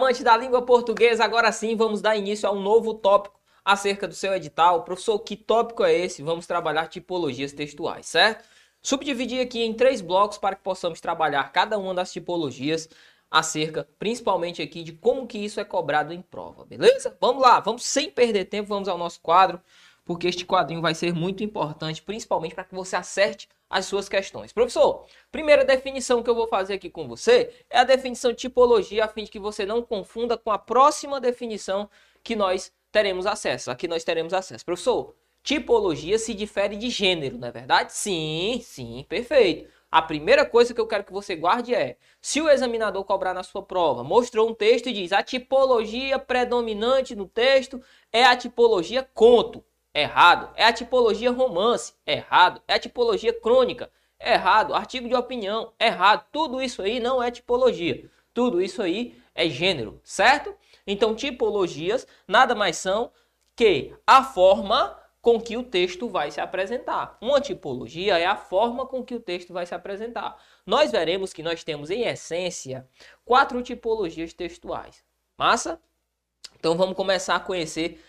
amante da língua portuguesa, agora sim vamos dar início a um novo tópico acerca do seu edital. Professor, que tópico é esse? Vamos trabalhar tipologias textuais, certo? Subdividir aqui em três blocos para que possamos trabalhar cada uma das tipologias acerca, principalmente aqui, de como que isso é cobrado em prova, beleza? Vamos lá, vamos sem perder tempo, vamos ao nosso quadro, porque este quadrinho vai ser muito importante, principalmente para que você acerte as suas questões. Professor, primeira definição que eu vou fazer aqui com você é a definição de tipologia, a fim de que você não confunda com a próxima definição que nós teremos acesso. Aqui nós teremos acesso. Professor, tipologia se difere de gênero, não é verdade? Sim, sim, perfeito. A primeira coisa que eu quero que você guarde é: se o examinador cobrar na sua prova, mostrou um texto e diz a tipologia predominante no texto é a tipologia conto. Errado. É a tipologia romance. Errado. É a tipologia crônica. Errado. Artigo de opinião. Errado. Tudo isso aí não é tipologia. Tudo isso aí é gênero, certo? Então, tipologias nada mais são que a forma com que o texto vai se apresentar. Uma tipologia é a forma com que o texto vai se apresentar. Nós veremos que nós temos, em essência, quatro tipologias textuais. Massa? Então, vamos começar a conhecer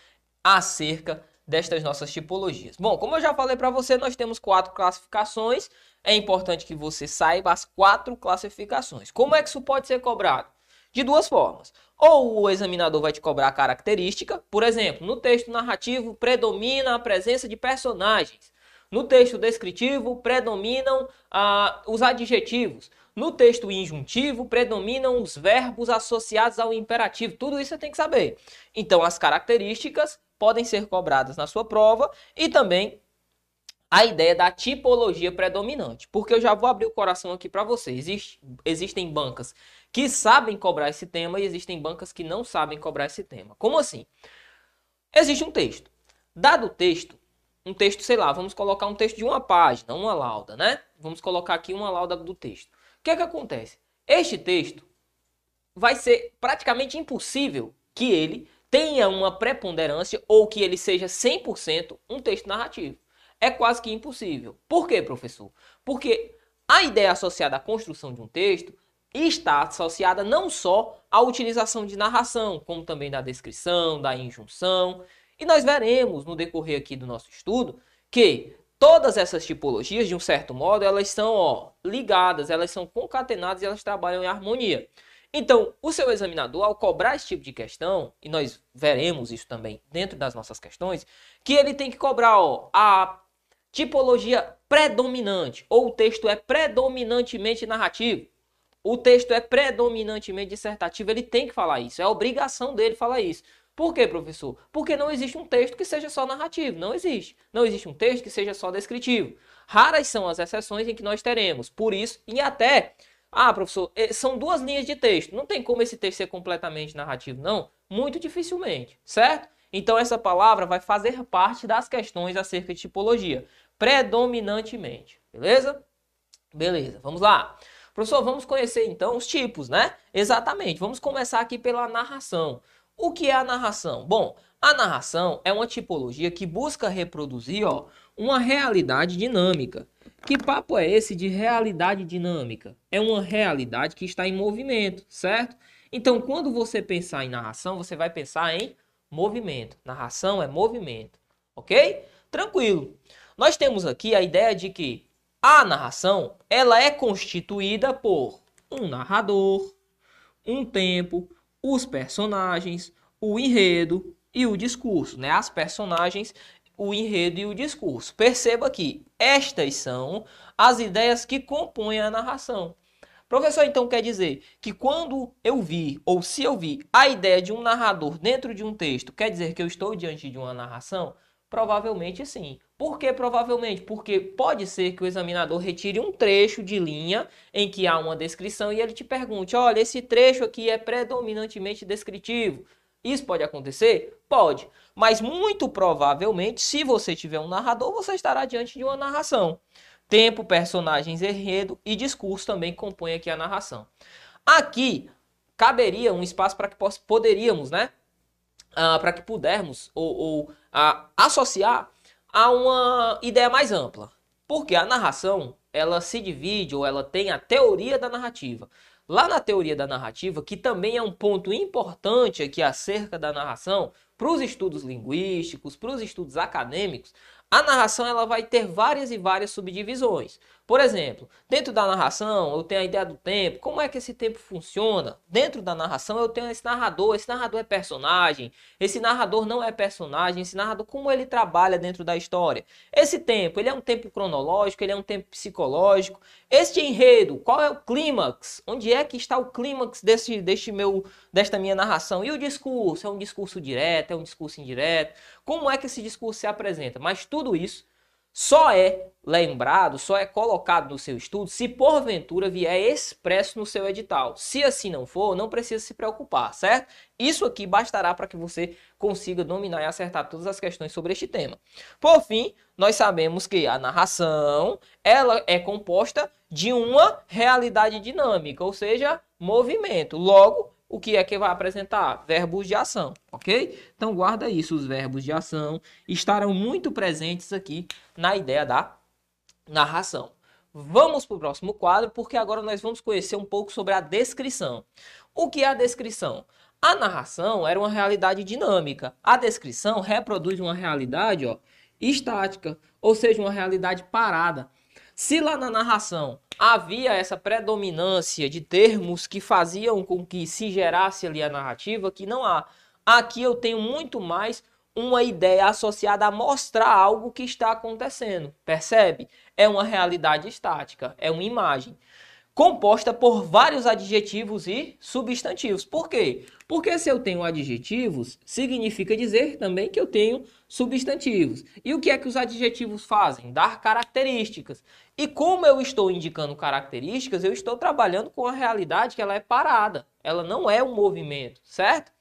acerca destas nossas tipologias. Bom, como eu já falei para você, nós temos quatro classificações. É importante que você saiba as quatro classificações. Como é que isso pode ser cobrado? De duas formas. Ou o examinador vai te cobrar a característica, por exemplo, no texto narrativo predomina a presença de personagens. No texto descritivo predominam ah, os adjetivos. No texto injuntivo predominam os verbos associados ao imperativo. Tudo isso você tem que saber. Então, as características podem ser cobradas na sua prova e também a ideia da tipologia predominante. Porque eu já vou abrir o coração aqui para você. Existe, existem bancas que sabem cobrar esse tema e existem bancas que não sabem cobrar esse tema. Como assim? Existe um texto. Dado o texto, um texto, sei lá, vamos colocar um texto de uma página, uma lauda, né? Vamos colocar aqui uma lauda do texto. O que é que acontece? Este texto vai ser praticamente impossível que ele tenha uma preponderância ou que ele seja 100% um texto narrativo. É quase que impossível. Por quê, professor? Porque a ideia associada à construção de um texto está associada não só à utilização de narração, como também da descrição, da injunção. E nós veremos no decorrer aqui do nosso estudo que todas essas tipologias, de um certo modo, elas são ó, ligadas, elas são concatenadas e elas trabalham em harmonia. Então, o seu examinador, ao cobrar esse tipo de questão, e nós veremos isso também dentro das nossas questões, que ele tem que cobrar ó, a tipologia predominante, ou o texto é predominantemente narrativo, o texto é predominantemente dissertativo, ele tem que falar isso, é obrigação dele falar isso. Por quê, professor? Porque não existe um texto que seja só narrativo, não existe. Não existe um texto que seja só descritivo. Raras são as exceções em que nós teremos. Por isso, e até ah, professor, eh, são duas linhas de texto. Não tem como esse texto ser completamente narrativo, não? Muito dificilmente, certo? Então essa palavra vai fazer parte das questões acerca de tipologia, predominantemente, beleza? Beleza, vamos lá. Professor, vamos conhecer então os tipos, né? Exatamente. Vamos começar aqui pela narração. O que é a narração? Bom, a narração é uma tipologia que busca reproduzir ó, uma realidade dinâmica. Que papo é esse de realidade dinâmica? É uma realidade que está em movimento, certo? Então, quando você pensar em narração, você vai pensar em movimento. Narração é movimento, ok? Tranquilo. Nós temos aqui a ideia de que a narração ela é constituída por um narrador, um tempo, os personagens, o enredo e o discurso, né? As personagens o enredo e o discurso. Perceba que estas são as ideias que compõem a narração. Professor, então quer dizer que quando eu vi, ou se eu vi, a ideia de um narrador dentro de um texto, quer dizer que eu estou diante de uma narração? Provavelmente sim. Por que provavelmente? Porque pode ser que o examinador retire um trecho de linha em que há uma descrição e ele te pergunte: olha, esse trecho aqui é predominantemente descritivo. Isso pode acontecer? Pode. Mas muito provavelmente, se você tiver um narrador, você estará diante de uma narração. Tempo, personagens, enredo e discurso também compõem aqui a narração. Aqui caberia um espaço para que poderíamos, né? Ah, para que pudermos ou, ou ah, associar a uma ideia mais ampla. Porque a narração ela se divide ou ela tem a teoria da narrativa. Lá na teoria da narrativa, que também é um ponto importante aqui acerca da narração, para os estudos linguísticos, para os estudos acadêmicos, a narração ela vai ter várias e várias subdivisões. Por exemplo, dentro da narração eu tenho a ideia do tempo, como é que esse tempo funciona? Dentro da narração eu tenho esse narrador, esse narrador é personagem, esse narrador não é personagem, esse narrador como ele trabalha dentro da história. Esse tempo, ele é um tempo cronológico, ele é um tempo psicológico. Este enredo, qual é o clímax? Onde é que está o clímax desse, deste meu, desta minha narração? E o discurso, é um discurso direto, é um discurso indireto? Como é que esse discurso se apresenta? Mas tudo isso só é lembrado, só é colocado no seu estudo se porventura vier expresso no seu edital. Se assim não for, não precisa se preocupar, certo? Isso aqui bastará para que você consiga dominar e acertar todas as questões sobre este tema. Por fim, nós sabemos que a narração, ela é composta de uma realidade dinâmica, ou seja, movimento. Logo, o que é que vai apresentar? Verbos de ação, ok? Então guarda isso, os verbos de ação estarão muito presentes aqui na ideia da narração. Vamos para o próximo quadro, porque agora nós vamos conhecer um pouco sobre a descrição. O que é a descrição? A narração era uma realidade dinâmica. A descrição reproduz uma realidade ó, estática, ou seja, uma realidade parada. Se lá na narração havia essa predominância de termos que faziam com que se gerasse ali a narrativa, que não há. Aqui eu tenho muito mais uma ideia associada a mostrar algo que está acontecendo. Percebe? É uma realidade estática, é uma imagem composta por vários adjetivos e substantivos. Por quê? Porque se eu tenho adjetivos, significa dizer também que eu tenho substantivos. E o que é que os adjetivos fazem? Dar características. E como eu estou indicando características, eu estou trabalhando com a realidade que ela é parada. Ela não é um movimento, certo?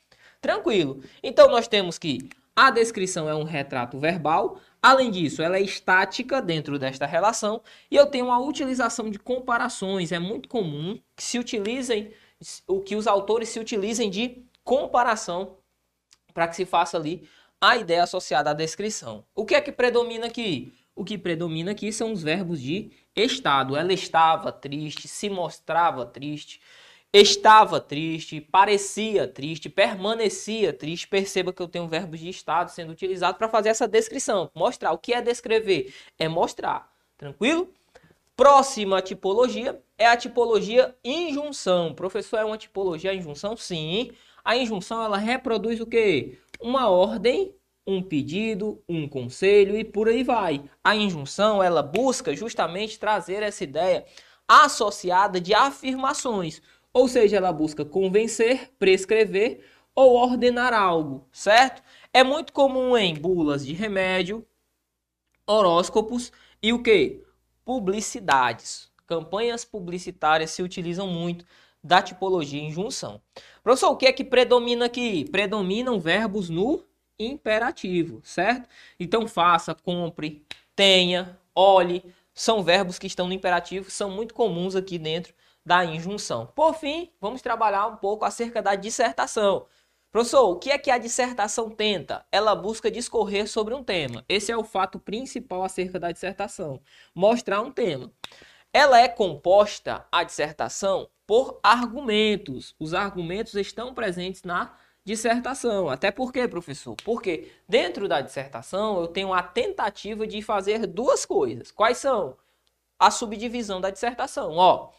Tranquilo. Então nós temos que a descrição é um retrato verbal, Além disso, ela é estática dentro desta relação e eu tenho a utilização de comparações. É muito comum que se utilizem, o que os autores se utilizem de comparação para que se faça ali a ideia associada à descrição. O que é que predomina aqui? O que predomina aqui são os verbos de estado. Ela estava triste, se mostrava triste, estava triste, parecia triste, permanecia triste. Perceba que eu tenho verbos de estado sendo utilizado para fazer essa descrição, mostrar. O que é descrever? É mostrar. Tranquilo? Próxima tipologia é a tipologia injunção. Professor, é uma tipologia injunção? Sim. A injunção ela reproduz o que? Uma ordem, um pedido, um conselho e por aí vai. A injunção ela busca justamente trazer essa ideia associada de afirmações. Ou seja, ela busca convencer, prescrever ou ordenar algo, certo? É muito comum em bulas de remédio, horóscopos e o que? Publicidades. Campanhas publicitárias se utilizam muito da tipologia em junção. Professor, o que é que predomina aqui? Predominam verbos no imperativo, certo? Então faça, compre, tenha, olhe, são verbos que estão no imperativo, são muito comuns aqui dentro da injunção. Por fim, vamos trabalhar um pouco acerca da dissertação. Professor, o que é que a dissertação tenta? Ela busca discorrer sobre um tema. Esse é o fato principal acerca da dissertação. Mostrar um tema. Ela é composta, a dissertação, por argumentos. Os argumentos estão presentes na dissertação. Até por quê, professor? Porque dentro da dissertação eu tenho a tentativa de fazer duas coisas. Quais são? A subdivisão da dissertação. Ó,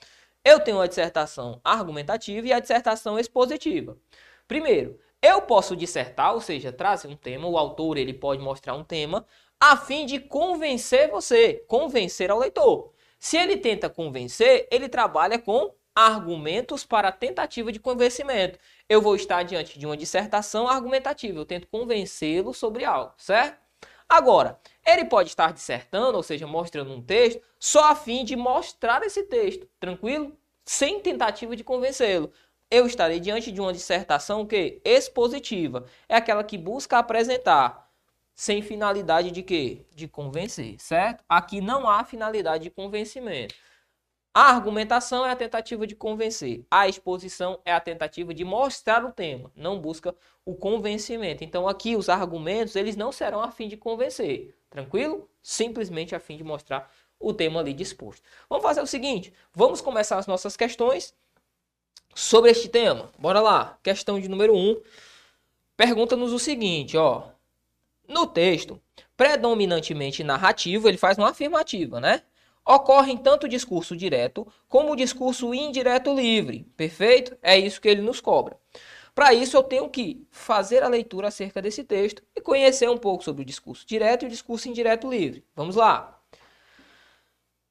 eu tenho a dissertação argumentativa e a dissertação expositiva. Primeiro, eu posso dissertar, ou seja, trazer um tema, o autor ele pode mostrar um tema, a fim de convencer você, convencer ao leitor. Se ele tenta convencer, ele trabalha com argumentos para tentativa de convencimento. Eu vou estar diante de uma dissertação argumentativa, eu tento convencê-lo sobre algo, certo? Agora, ele pode estar dissertando, ou seja, mostrando um texto, só a fim de mostrar esse texto, tranquilo? Sem tentativa de convencê-lo. Eu estarei diante de uma dissertação que expositiva, é aquela que busca apresentar sem finalidade de quê? De convencer, certo? Aqui não há finalidade de convencimento. A argumentação é a tentativa de convencer. A exposição é a tentativa de mostrar o tema, não busca o convencimento. Então aqui os argumentos, eles não serão a fim de convencer, tranquilo? Simplesmente a fim de mostrar o tema ali disposto. Vamos fazer o seguinte, vamos começar as nossas questões sobre este tema. Bora lá. Questão de número 1. Um, Pergunta-nos o seguinte, ó. No texto, predominantemente narrativo, ele faz uma afirmativa, né? Ocorrem tanto o discurso direto como o discurso indireto livre. Perfeito? É isso que ele nos cobra. Para isso, eu tenho que fazer a leitura acerca desse texto e conhecer um pouco sobre o discurso direto e o discurso indireto livre. Vamos lá.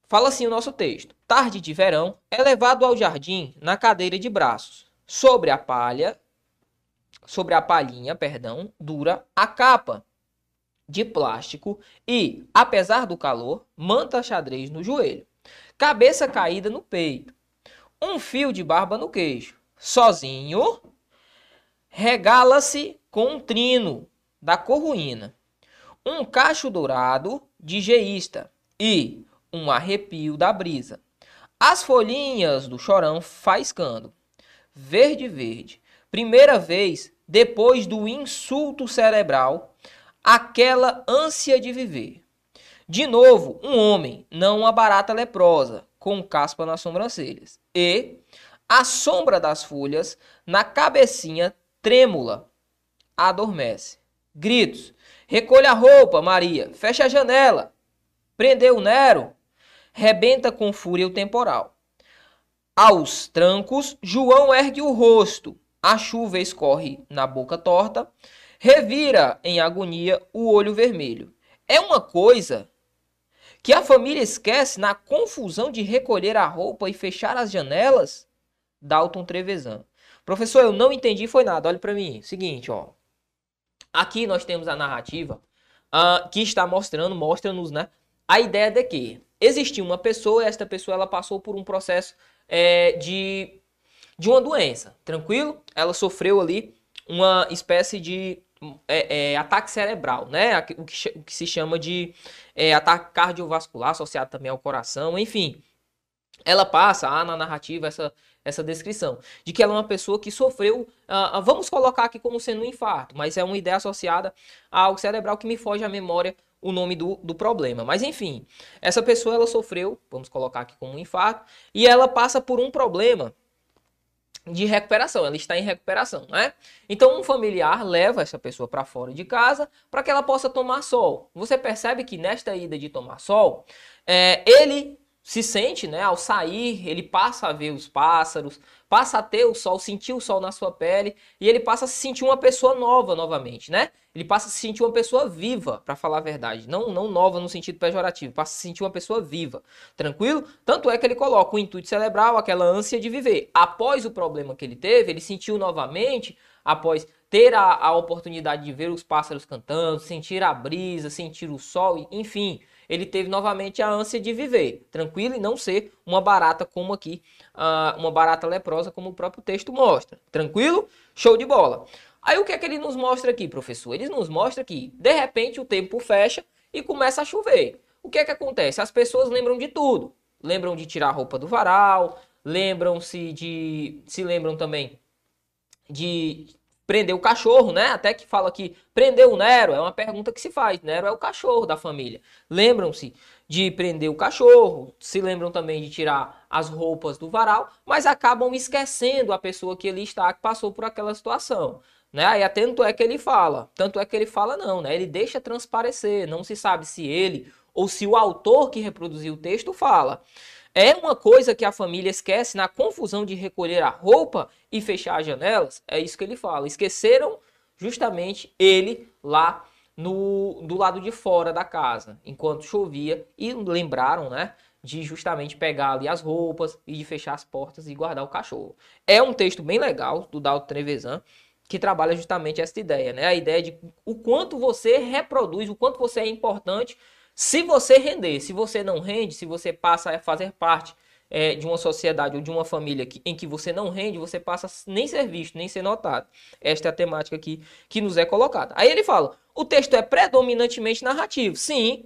Fala assim o nosso texto. Tarde de verão, é levado ao jardim na cadeira de braços. Sobre a palha, sobre a palhinha, perdão, dura a capa de plástico e, apesar do calor, manta xadrez no joelho. Cabeça caída no peito. Um fio de barba no queixo. Sozinho, regala-se com um trino da corruína. Um cacho dourado de geísta e um arrepio da brisa. As folhinhas do chorão faiscando. Verde, verde. Primeira vez depois do insulto cerebral, aquela ânsia de viver. De novo, um homem, não uma barata leprosa, com caspa nas sobrancelhas. E a sombra das folhas na cabecinha trêmula adormece. Gritos. Recolha a roupa, Maria. Fecha a janela. Prendeu Nero rebenta com fúria o temporal. Aos trancos, João ergue o rosto, a chuva escorre na boca torta, revira em agonia o olho vermelho. É uma coisa que a família esquece na confusão de recolher a roupa e fechar as janelas? Dalton Trevesan. Professor, eu não entendi foi nada. Olha para mim. Seguinte, ó. Aqui nós temos a narrativa uh, que está mostrando, mostra-nos, né? A ideia de que Existia uma pessoa, e esta pessoa ela passou por um processo é, de, de uma doença, tranquilo? Ela sofreu ali uma espécie de é, é, ataque cerebral, né? O que, o que se chama de é, ataque cardiovascular associado também ao coração, enfim. Ela passa há na narrativa essa, essa descrição de que ela é uma pessoa que sofreu, uh, vamos colocar aqui como sendo um infarto, mas é uma ideia associada a algo cerebral que me foge à memória o nome do, do problema. Mas enfim, essa pessoa ela sofreu, vamos colocar aqui como um infarto, e ela passa por um problema de recuperação, ela está em recuperação, né? Então um familiar leva essa pessoa para fora de casa para que ela possa tomar sol. Você percebe que nesta ida de tomar sol, é, ele se sente, né, ao sair, ele passa a ver os pássaros, passa a ter o sol, sentir o sol na sua pele e ele passa a se sentir uma pessoa nova novamente, né? Ele passa a se sentir uma pessoa viva, para falar a verdade, não não nova no sentido pejorativo, passa a se sentir uma pessoa viva, tranquilo? Tanto é que ele coloca o intuito cerebral, aquela ânsia de viver. Após o problema que ele teve, ele sentiu novamente, após ter a, a oportunidade de ver os pássaros cantando, sentir a brisa, sentir o sol, enfim, ele teve novamente a ânsia de viver, tranquilo, e não ser uma barata como aqui, uh, uma barata leprosa, como o próprio texto mostra. Tranquilo? Show de bola. Aí o que é que ele nos mostra aqui, professor? Ele nos mostra que, de repente, o tempo fecha e começa a chover. O que é que acontece? As pessoas lembram de tudo. Lembram de tirar a roupa do varal, lembram-se de. se lembram também de prender o cachorro, né? Até que fala que prender o Nero é uma pergunta que se faz. Nero é o cachorro da família. Lembram-se de prender o cachorro, se lembram também de tirar as roupas do varal, mas acabam esquecendo a pessoa que ele está, que passou por aquela situação. Né? Aí tanto é que ele fala, tanto é que ele fala não, né? Ele deixa transparecer, não se sabe se ele ou se o autor que reproduziu o texto fala. É uma coisa que a família esquece na confusão de recolher a roupa e fechar as janelas. É isso que ele fala. Esqueceram justamente ele lá no do lado de fora da casa, enquanto chovia e lembraram, né, de justamente pegar ali as roupas e de fechar as portas e guardar o cachorro. É um texto bem legal do Dalton Trevisan que trabalha justamente essa ideia, né? A ideia de o quanto você reproduz, o quanto você é importante se você render, se você não rende, se você passa a fazer parte é, de uma sociedade ou de uma família que, em que você não rende, você passa nem ser visto, nem ser notado. Esta é a temática aqui que nos é colocada. Aí ele fala: o texto é predominantemente narrativo. Sim.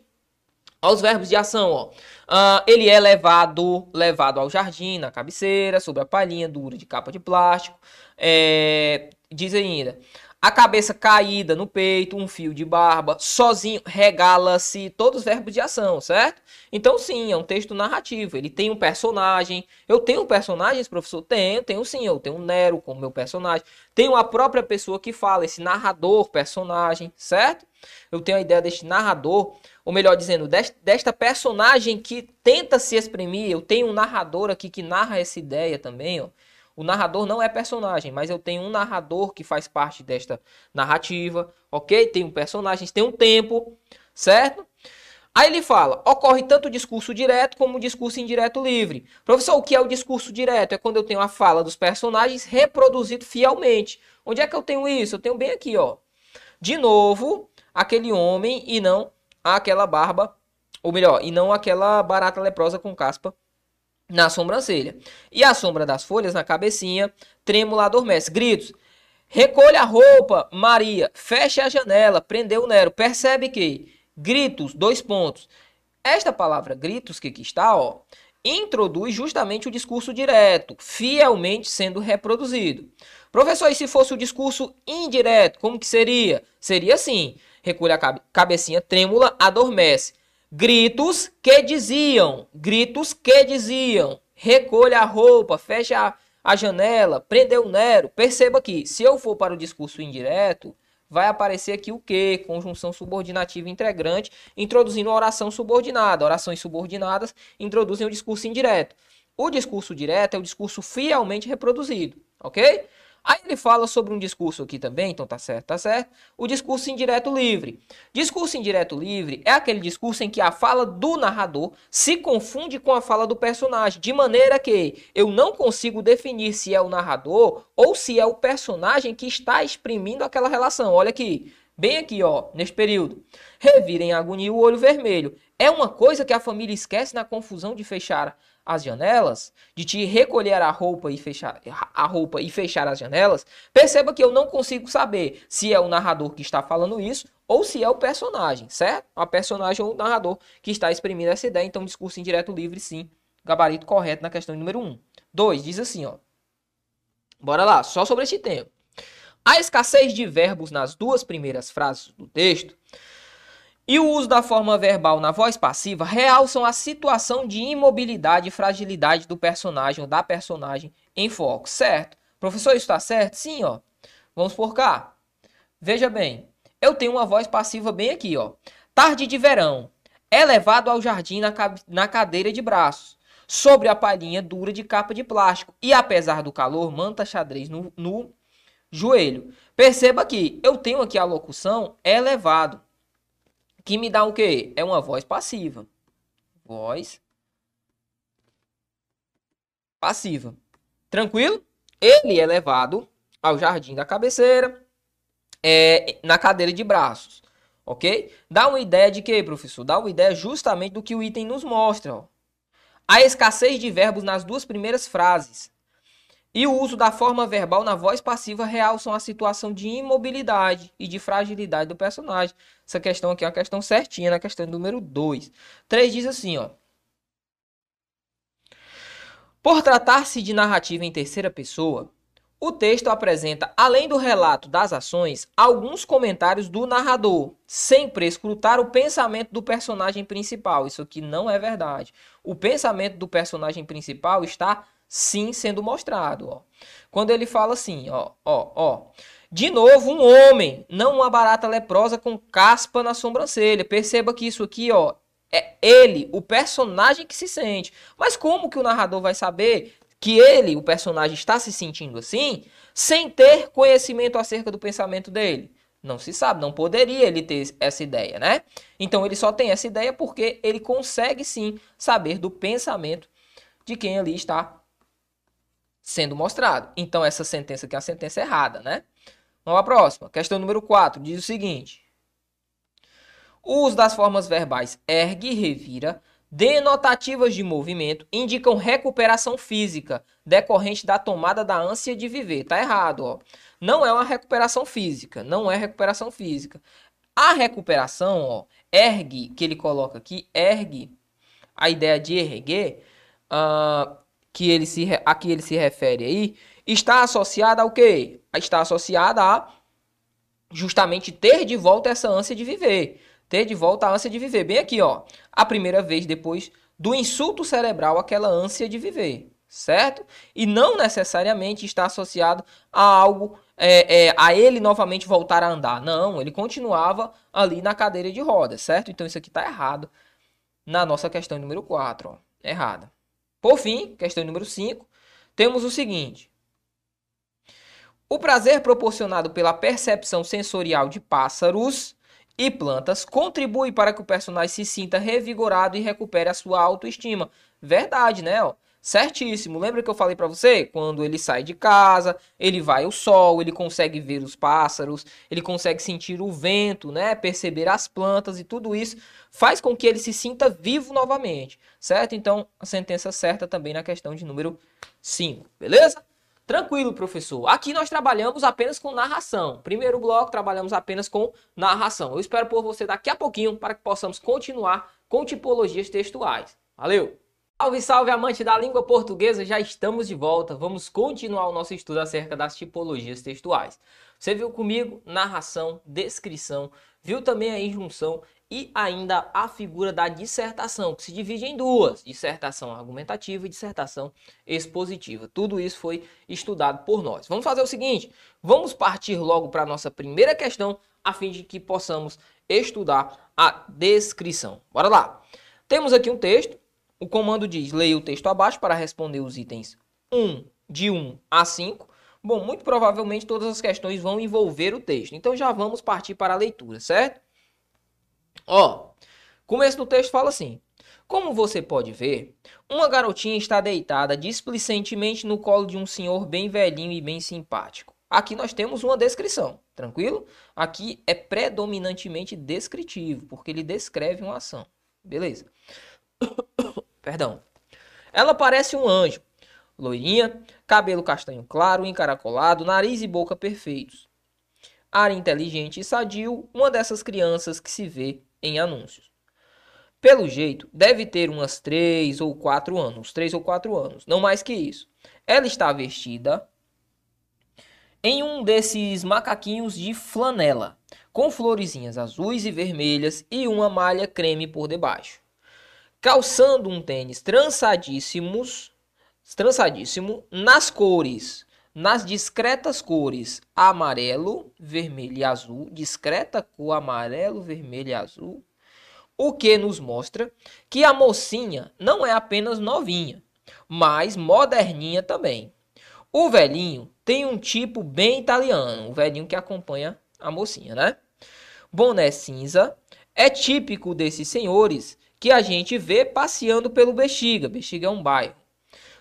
Aos verbos de ação, ó. Uh, ele é levado, levado ao jardim, na cabeceira, sobre a palhinha dura de capa de plástico. É, diz ainda: a cabeça caída no peito, um fio de barba, sozinho, regala-se, todos os verbos de ação, certo? Então, sim, é um texto narrativo. Ele tem um personagem. Eu tenho personagens, professor? Tenho, tenho sim. Eu tenho Nero como meu personagem. Tenho a própria pessoa que fala, esse narrador, personagem, certo? Eu tenho a ideia deste narrador, ou melhor dizendo, desta personagem que tenta se exprimir. Eu tenho um narrador aqui que narra essa ideia também, ó. O narrador não é personagem, mas eu tenho um narrador que faz parte desta narrativa, ok? Tem um personagem, tem um tempo, certo? Aí ele fala: ocorre tanto o discurso direto como o discurso indireto livre. Professor, o que é o discurso direto? É quando eu tenho a fala dos personagens reproduzido fielmente. Onde é que eu tenho isso? Eu tenho bem aqui, ó. De novo, aquele homem e não aquela barba, ou melhor, e não aquela barata leprosa com caspa na sobrancelha. E a sombra das folhas na cabecinha, trêmula adormece. Gritos. Recolha a roupa, Maria. Feche a janela. Prendeu o Nero. Percebe que gritos, dois pontos. Esta palavra gritos que aqui está, ó, introduz justamente o discurso direto, fielmente sendo reproduzido. Professor, e se fosse o discurso indireto, como que seria? Seria assim: recolha a cabecinha trêmula, adormece. Gritos que diziam, gritos que diziam, recolha a roupa, fecha a, a janela, prendeu o Nero. Perceba que, se eu for para o discurso indireto, vai aparecer aqui o que? Conjunção subordinativa integrante, introduzindo a oração subordinada. Orações subordinadas introduzem o discurso indireto. O discurso direto é o discurso fielmente reproduzido, ok? Aí ele fala sobre um discurso aqui também, então tá certo, tá certo. O discurso indireto livre. Discurso indireto livre é aquele discurso em que a fala do narrador se confunde com a fala do personagem, de maneira que eu não consigo definir se é o narrador ou se é o personagem que está exprimindo aquela relação. Olha aqui, bem aqui, ó, neste período. Revira em agonia o olho vermelho. É uma coisa que a família esquece na confusão de fechar as janelas, de te recolher a roupa e fechar a roupa e fechar as janelas, perceba que eu não consigo saber se é o narrador que está falando isso ou se é o personagem, certo? A personagem ou o narrador que está exprimindo essa ideia, então discurso indireto livre sim, gabarito correto na questão número 1. Um. 2 diz assim, ó. Bora lá, só sobre este tema. A escassez de verbos nas duas primeiras frases do texto e o uso da forma verbal na voz passiva realçam a situação de imobilidade e fragilidade do personagem ou da personagem em foco, certo? Professor, isso está certo? Sim, ó. Vamos por cá. Veja bem, eu tenho uma voz passiva bem aqui, ó. Tarde de verão. É levado ao jardim na, na cadeira de braços, sobre a palhinha dura de capa de plástico. E apesar do calor, manta xadrez no, no joelho. Perceba que eu tenho aqui a locução é levado que me dá o quê? É uma voz passiva. Voz passiva. Tranquilo? Ele é levado ao jardim da cabeceira, é, na cadeira de braços. Ok? Dá uma ideia de quê, professor? Dá uma ideia justamente do que o item nos mostra. Ó. A escassez de verbos nas duas primeiras frases. E o uso da forma verbal na voz passiva realçam a situação de imobilidade e de fragilidade do personagem. Essa questão aqui é uma questão certinha, na questão número 2. 3 diz assim, ó. Por tratar-se de narrativa em terceira pessoa, o texto apresenta, além do relato das ações, alguns comentários do narrador, sem prescrutar o pensamento do personagem principal. Isso aqui não é verdade. O pensamento do personagem principal está sim sendo mostrado. Ó. Quando ele fala assim, ó, ó, ó. De novo, um homem, não uma barata leprosa com caspa na sobrancelha. Perceba que isso aqui, ó, é ele, o personagem que se sente. Mas como que o narrador vai saber que ele, o personagem, está se sentindo assim, sem ter conhecimento acerca do pensamento dele? Não se sabe, não poderia ele ter essa ideia, né? Então ele só tem essa ideia porque ele consegue sim saber do pensamento de quem ali está sendo mostrado. Então, essa sentença aqui é a sentença errada, né? Vamos à próxima. Questão número 4 diz o seguinte: O uso das formas verbais ergue e revira, denotativas de movimento, indicam recuperação física decorrente da tomada da ânsia de viver. Tá errado, ó. Não é uma recuperação física, não é recuperação física. A recuperação, ó, ergue, que ele coloca aqui, ergue, a ideia de erguer, uh, que ele se, a que ele se refere aí está associada ao quê? Está associada a justamente ter de volta essa ânsia de viver. Ter de volta a ânsia de viver. Bem aqui, ó. A primeira vez depois do insulto cerebral, aquela ânsia de viver. Certo? E não necessariamente está associado a algo, é, é, a ele novamente voltar a andar. Não, ele continuava ali na cadeira de rodas, certo? Então isso aqui está errado na nossa questão número 4. Ó. Errada. Por fim, questão número 5, temos o seguinte. O prazer proporcionado pela percepção sensorial de pássaros e plantas contribui para que o personagem se sinta revigorado e recupere a sua autoestima. Verdade, né? Ó? Certíssimo. Lembra que eu falei para você? Quando ele sai de casa, ele vai ao sol, ele consegue ver os pássaros, ele consegue sentir o vento, né? Perceber as plantas e tudo isso faz com que ele se sinta vivo novamente, certo? Então, a sentença certa também na questão de número 5, beleza? Tranquilo, professor. Aqui nós trabalhamos apenas com narração. Primeiro bloco, trabalhamos apenas com narração. Eu espero por você daqui a pouquinho para que possamos continuar com tipologias textuais. Valeu! Salve, salve, amante da língua portuguesa! Já estamos de volta. Vamos continuar o nosso estudo acerca das tipologias textuais. Você viu comigo narração, descrição, viu também a injunção e ainda a figura da dissertação, que se divide em duas: dissertação argumentativa e dissertação expositiva. Tudo isso foi estudado por nós. Vamos fazer o seguinte: vamos partir logo para a nossa primeira questão, a fim de que possamos estudar a descrição. Bora lá! Temos aqui um texto. O comando diz: leia o texto abaixo para responder os itens 1 de 1 a 5. Bom, muito provavelmente todas as questões vão envolver o texto. Então já vamos partir para a leitura, certo? Ó, começo do texto fala assim: Como você pode ver, uma garotinha está deitada displicentemente no colo de um senhor bem velhinho e bem simpático. Aqui nós temos uma descrição, tranquilo? Aqui é predominantemente descritivo, porque ele descreve uma ação. Beleza? Perdão. Ela parece um anjo. Loirinha, cabelo castanho claro, encaracolado, nariz e boca perfeitos. Ar inteligente e sadio, uma dessas crianças que se vê em anúncios. Pelo jeito, deve ter umas três ou quatro anos, três ou quatro anos, não mais que isso. Ela está vestida em um desses macaquinhos de flanela, com florezinhas azuis e vermelhas e uma malha creme por debaixo. Calçando um tênis trançadíssimos, trançadíssimo nas cores, nas discretas cores amarelo, vermelho e azul, discreta cor amarelo, vermelho e azul, o que nos mostra que a mocinha não é apenas novinha, mas moderninha também. O velhinho tem um tipo bem italiano, o velhinho que acompanha a mocinha, né? Boné cinza é típico desses senhores que a gente vê passeando pelo Bexiga. Bexiga é um bairro.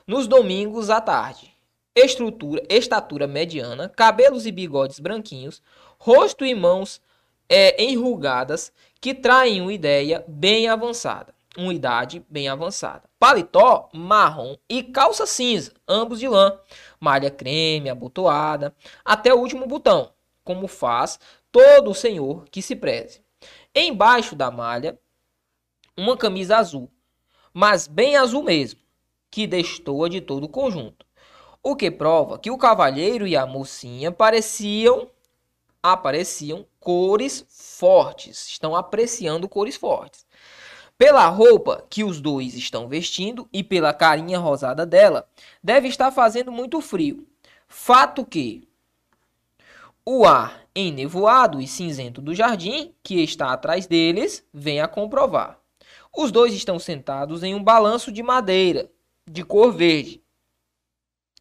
Nos domingos à tarde estrutura, estatura mediana, cabelos e bigodes branquinhos, rosto e mãos é, enrugadas, que traem uma ideia bem avançada, uma idade bem avançada. Paletó marrom e calça cinza, ambos de lã, malha creme, abotoada, até o último botão, como faz todo o senhor que se preze. Embaixo da malha, uma camisa azul, mas bem azul mesmo, que destoa de todo o conjunto o que prova que o cavalheiro e a mocinha pareciam apareciam cores fortes, estão apreciando cores fortes. Pela roupa que os dois estão vestindo e pela carinha rosada dela, deve estar fazendo muito frio. Fato que o ar enevoado e cinzento do jardim, que está atrás deles, vem a comprovar. Os dois estão sentados em um balanço de madeira, de cor verde,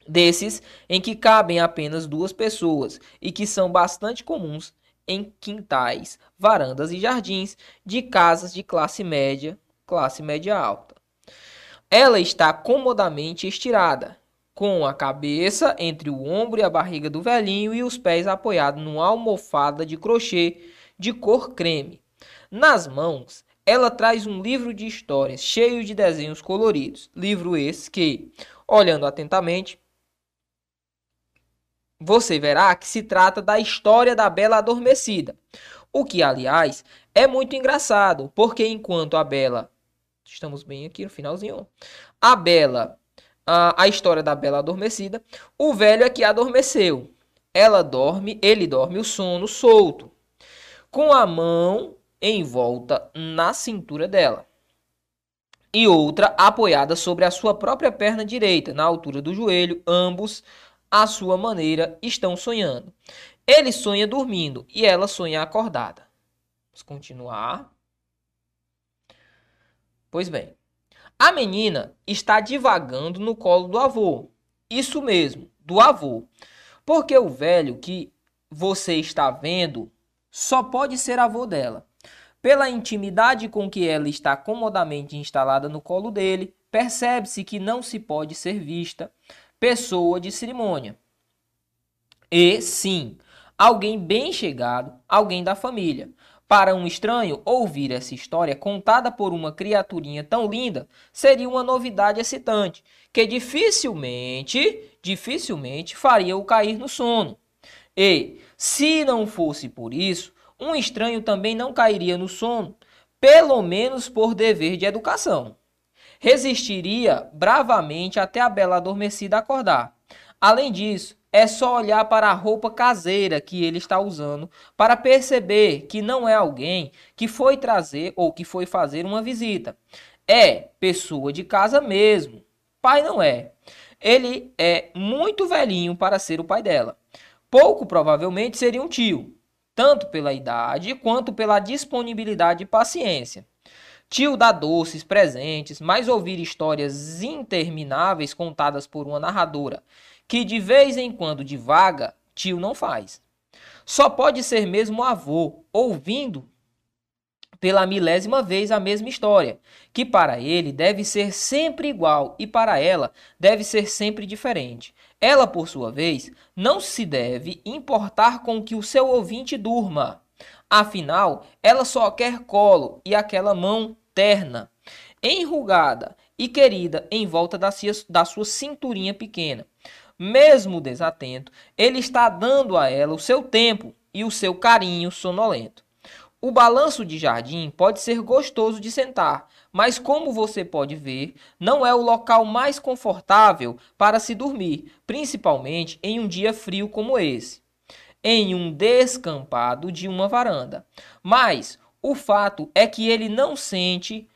desses em que cabem apenas duas pessoas e que são bastante comuns em quintais, varandas e jardins de casas de classe média, classe média alta. Ela está comodamente estirada, com a cabeça entre o ombro e a barriga do velhinho e os pés apoiados numa almofada de crochê de cor creme. Nas mãos, ela traz um livro de histórias cheio de desenhos coloridos. Livro esse que, olhando atentamente, você verá que se trata da história da Bela Adormecida. O que, aliás, é muito engraçado, porque enquanto a Bela. Estamos bem aqui no finalzinho. A Bela. A, a história da Bela Adormecida. O velho é que adormeceu. ela dorme, ele dorme o sono solto, com a mão em volta na cintura dela e outra apoiada sobre a sua própria perna direita, na altura do joelho, ambos, à sua maneira, estão sonhando. Ele sonha dormindo e ela sonha acordada. Vamos continuar. Pois bem, a menina está divagando no colo do avô. Isso mesmo, do avô. Porque o velho que você está vendo só pode ser avô dela. Pela intimidade com que ela está comodamente instalada no colo dele, percebe-se que não se pode ser vista pessoa de cerimônia. E, sim, alguém bem chegado, alguém da família. Para um estranho, ouvir essa história contada por uma criaturinha tão linda seria uma novidade excitante, que dificilmente, dificilmente faria-o cair no sono. E, se não fosse por isso, um estranho também não cairia no sono, pelo menos por dever de educação. Resistiria bravamente até a bela adormecida acordar. Além disso, é só olhar para a roupa caseira que ele está usando para perceber que não é alguém que foi trazer ou que foi fazer uma visita. É pessoa de casa mesmo. Pai não é. Ele é muito velhinho para ser o pai dela. Pouco provavelmente seria um tio, tanto pela idade quanto pela disponibilidade e paciência. Tio dá doces, presentes, mas ouvir histórias intermináveis contadas por uma narradora que de vez em quando divaga, tio não faz. Só pode ser mesmo avô, ouvindo pela milésima vez a mesma história, que para ele deve ser sempre igual e para ela deve ser sempre diferente. Ela, por sua vez, não se deve importar com que o seu ouvinte durma. Afinal, ela só quer colo e aquela mão terna, enrugada e querida em volta da sua, cinturinha pequena. Mesmo desatento, ele está dando a ela o seu tempo e o seu carinho sonolento. O balanço de jardim pode ser gostoso de sentar, mas como você pode ver, não é o local mais confortável para se dormir, principalmente em um dia frio como esse, em um descampado de uma varanda. Mas o fato é que ele não sente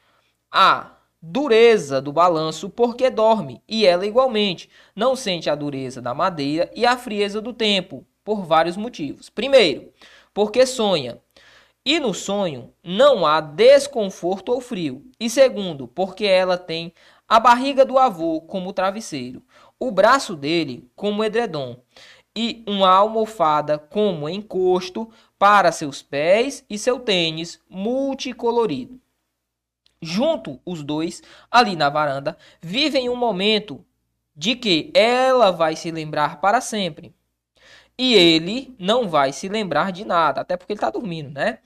a dureza do balanço porque dorme, e ela igualmente não sente a dureza da madeira e a frieza do tempo, por vários motivos. Primeiro, porque sonha. E no sonho não há desconforto ou frio. E segundo, porque ela tem a barriga do avô como travesseiro, o braço dele como edredom e uma almofada como encosto para seus pés e seu tênis multicolorido. Junto os dois, ali na varanda, vivem um momento de que ela vai se lembrar para sempre e ele não vai se lembrar de nada, até porque ele está dormindo, né?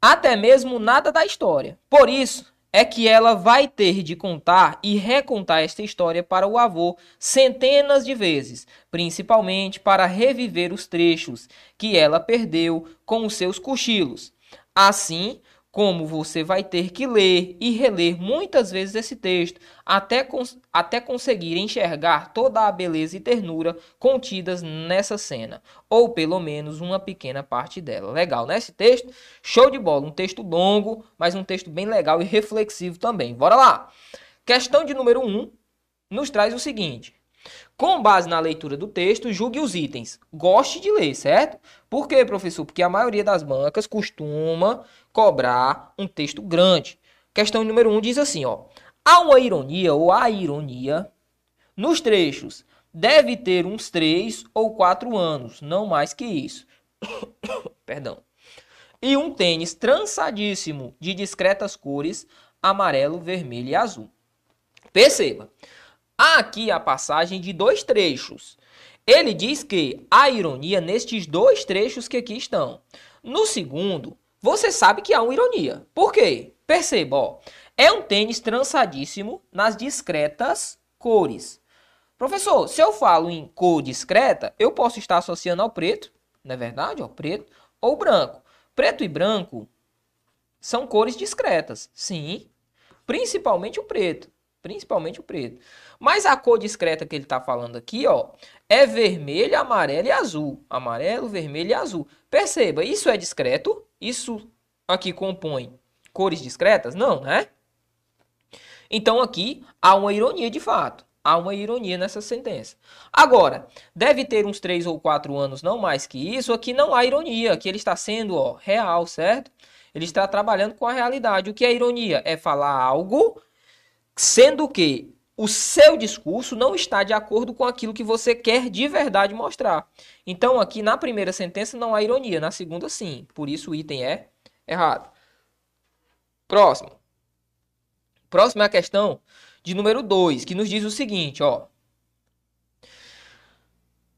Até mesmo nada da história. Por isso é que ela vai ter de contar e recontar esta história para o avô centenas de vezes, principalmente para reviver os trechos que ela perdeu com os seus cochilos. Assim, como você vai ter que ler e reler muitas vezes esse texto até, cons até conseguir enxergar toda a beleza e ternura contidas nessa cena, ou pelo menos uma pequena parte dela. Legal, né? Esse texto, show de bola, um texto longo, mas um texto bem legal e reflexivo também. Bora lá! Questão de número 1 um, nos traz o seguinte: com base na leitura do texto, julgue os itens. Goste de ler, certo? Por quê, professor? Porque a maioria das bancas costuma cobrar um texto grande. Questão número 1 um diz assim, ó. Há uma ironia ou a ironia nos trechos. Deve ter uns 3 ou 4 anos, não mais que isso. Perdão. E um tênis trançadíssimo de discretas cores amarelo, vermelho e azul. Perceba, Há aqui a passagem de dois trechos. Ele diz que há ironia nestes dois trechos que aqui estão. No segundo, você sabe que há uma ironia. Por quê? Perceba, ó. É um tênis trançadíssimo nas discretas cores. Professor, se eu falo em cor discreta, eu posso estar associando ao preto, não é verdade? Ao preto ou branco. Preto e branco são cores discretas, sim. Principalmente o preto. principalmente o preto. Mas a cor discreta que ele está falando aqui, ó, é vermelho, amarelo e azul. Amarelo, vermelho e azul. Perceba, isso é discreto? Isso aqui compõe cores discretas? Não, né? Então aqui há uma ironia de fato. Há uma ironia nessa sentença. Agora, deve ter uns 3 ou 4 anos, não mais que isso. Aqui não há ironia. Aqui ele está sendo ó, real, certo? Ele está trabalhando com a realidade. O que é ironia? É falar algo sendo que o seu discurso não está de acordo com aquilo que você quer de verdade mostrar. Então, aqui na primeira sentença não há ironia, na segunda sim. Por isso o item é errado. Próximo. Próxima é a questão de número 2, que nos diz o seguinte, ó.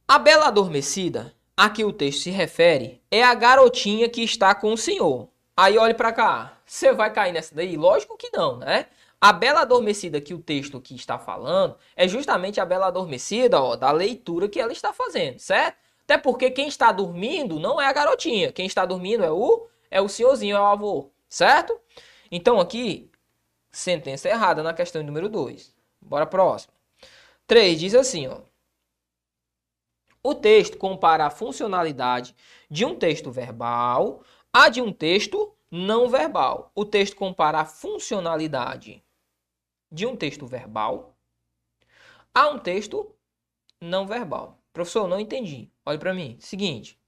A bela adormecida a que o texto se refere é a garotinha que está com o senhor. Aí olhe para cá. Você vai cair nessa daí? Lógico que não, né? A bela adormecida que o texto aqui está falando é justamente a bela adormecida, ó, da leitura que ela está fazendo, certo? Até porque quem está dormindo não é a garotinha, quem está dormindo é o é o senhorzinho, é o avô, certo? Então aqui sentença errada na questão número 2. Bora próximo. 3 diz assim, ó. O texto compara a funcionalidade de um texto verbal a de um texto não verbal. O texto compara a funcionalidade de um texto verbal a um texto não verbal. Professor, não entendi. Olhe para mim. Seguinte,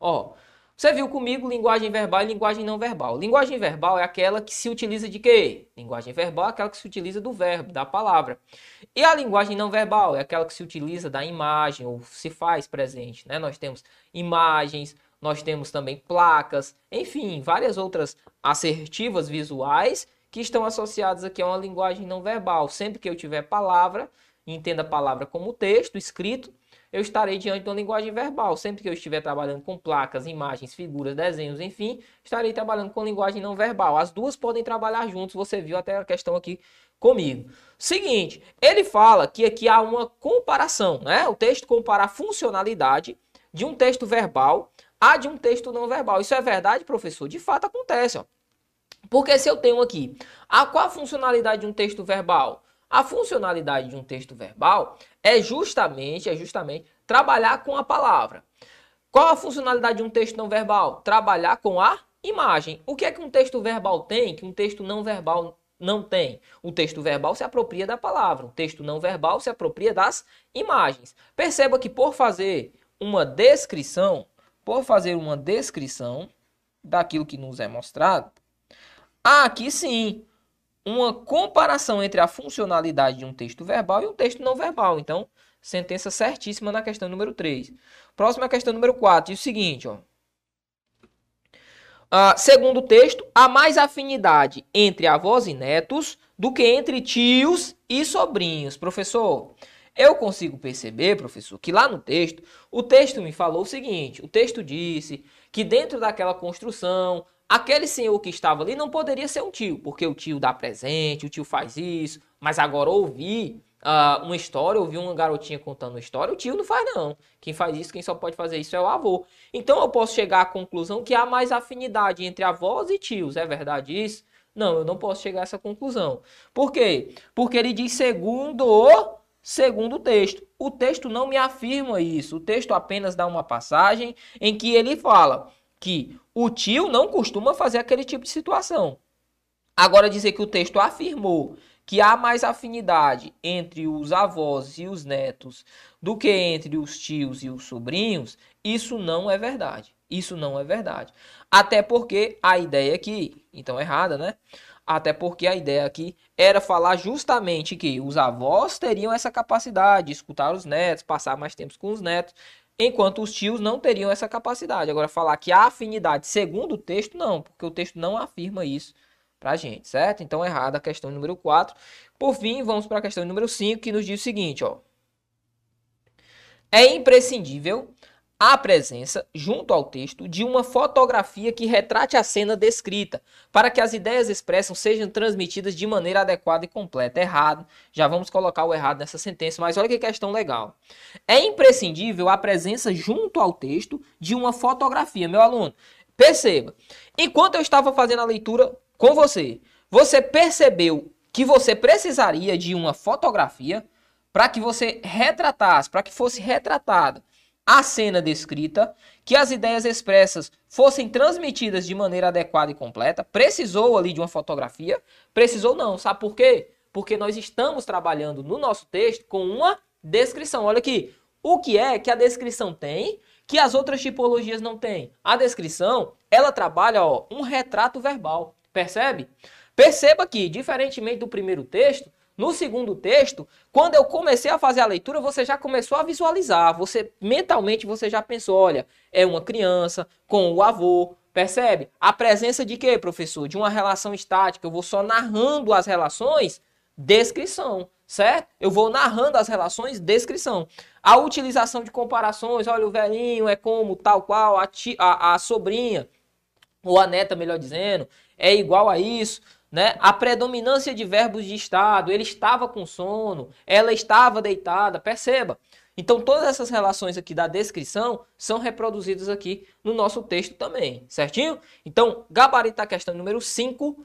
ó, você viu comigo linguagem verbal e linguagem não verbal. Linguagem verbal é aquela que se utiliza de quê? Linguagem verbal é aquela que se utiliza do verbo, da palavra. E a linguagem não verbal é aquela que se utiliza da imagem ou se faz presente, né? Nós temos imagens, nós temos também placas, enfim, várias outras assertivas visuais que estão associadas aqui a uma linguagem não verbal. Sempre que eu tiver palavra, entenda a palavra como texto escrito, eu estarei diante de uma linguagem verbal. Sempre que eu estiver trabalhando com placas, imagens, figuras, desenhos, enfim, estarei trabalhando com linguagem não verbal. As duas podem trabalhar juntos, você viu até a questão aqui comigo. Seguinte, ele fala que aqui há uma comparação, né? O texto compara a funcionalidade de um texto verbal a de um texto não verbal. Isso é verdade, professor? De fato acontece, ó. Porque se eu tenho aqui, a qual a funcionalidade de um texto verbal? A funcionalidade de um texto verbal é justamente, é justamente trabalhar com a palavra. Qual a funcionalidade de um texto não verbal? Trabalhar com a imagem. O que é que um texto verbal tem que um texto não verbal não tem? O texto verbal se apropria da palavra, o texto não verbal se apropria das imagens. Perceba que por fazer uma descrição, por fazer uma descrição daquilo que nos é mostrado, há aqui sim uma comparação entre a funcionalidade de um texto verbal e um texto não verbal. Então, sentença certíssima na questão número 3. Próxima questão número 4, diz o seguinte, ó. Uh, segundo o texto, há mais afinidade entre avós e netos do que entre tios e sobrinhos. Professor, eu consigo perceber, professor, que lá no texto, o texto me falou o seguinte: o texto disse que dentro daquela construção, aquele senhor que estava ali não poderia ser um tio, porque o tio dá presente, o tio faz isso, mas agora ouvir uh, uma história, ouvir uma garotinha contando uma história, o tio não faz não. Quem faz isso, quem só pode fazer isso é o avô. Então eu posso chegar à conclusão que há mais afinidade entre avós e tios, é verdade isso? Não, eu não posso chegar a essa conclusão. Por quê? Porque ele diz segundo o segundo o texto. O texto não me afirma isso. O texto apenas dá uma passagem em que ele fala que o tio não costuma fazer aquele tipo de situação. Agora dizer que o texto afirmou que há mais afinidade entre os avós e os netos do que entre os tios e os sobrinhos, isso não é verdade. Isso não é verdade. Até porque a ideia aqui, então errada, né? Até porque a ideia aqui era falar justamente que os avós teriam essa capacidade de escutar os netos, passar mais tempo com os netos, enquanto os tios não teriam essa capacidade. Agora, falar que há afinidade segundo o texto, não, porque o texto não afirma isso pra gente, certo? Então, errada a questão número 4. Por fim, vamos para a questão número 5, que nos diz o seguinte, ó. É imprescindível a presença, junto ao texto, de uma fotografia que retrate a cena descrita, para que as ideias expressas sejam transmitidas de maneira adequada e completa. Errado, já vamos colocar o errado nessa sentença, mas olha que questão legal. É imprescindível a presença, junto ao texto, de uma fotografia. Meu aluno, perceba, enquanto eu estava fazendo a leitura com você, você percebeu que você precisaria de uma fotografia para que você retratasse, para que fosse retratada a cena descrita, que as ideias expressas fossem transmitidas de maneira adequada e completa. Precisou ali de uma fotografia? Precisou não. Sabe por quê? Porque nós estamos trabalhando no nosso texto com uma descrição. Olha aqui, o que é que a descrição tem que as outras tipologias não têm? A descrição, ela trabalha ó, um retrato verbal. Percebe? Perceba que, diferentemente do primeiro texto, no segundo texto, quando eu comecei a fazer a leitura, você já começou a visualizar. Você mentalmente você já pensou, olha, é uma criança com o avô, percebe? A presença de quê, professor? De uma relação estática. Eu vou só narrando as relações, descrição, certo? Eu vou narrando as relações, descrição. A utilização de comparações, olha, o velhinho é como tal qual, a, tia, a, a sobrinha, ou a neta, melhor dizendo, é igual a isso né? A predominância de verbos de estado, ele estava com sono, ela estava deitada, perceba. Então todas essas relações aqui da descrição são reproduzidas aqui no nosso texto também, certinho? Então, gabarito a questão número 5,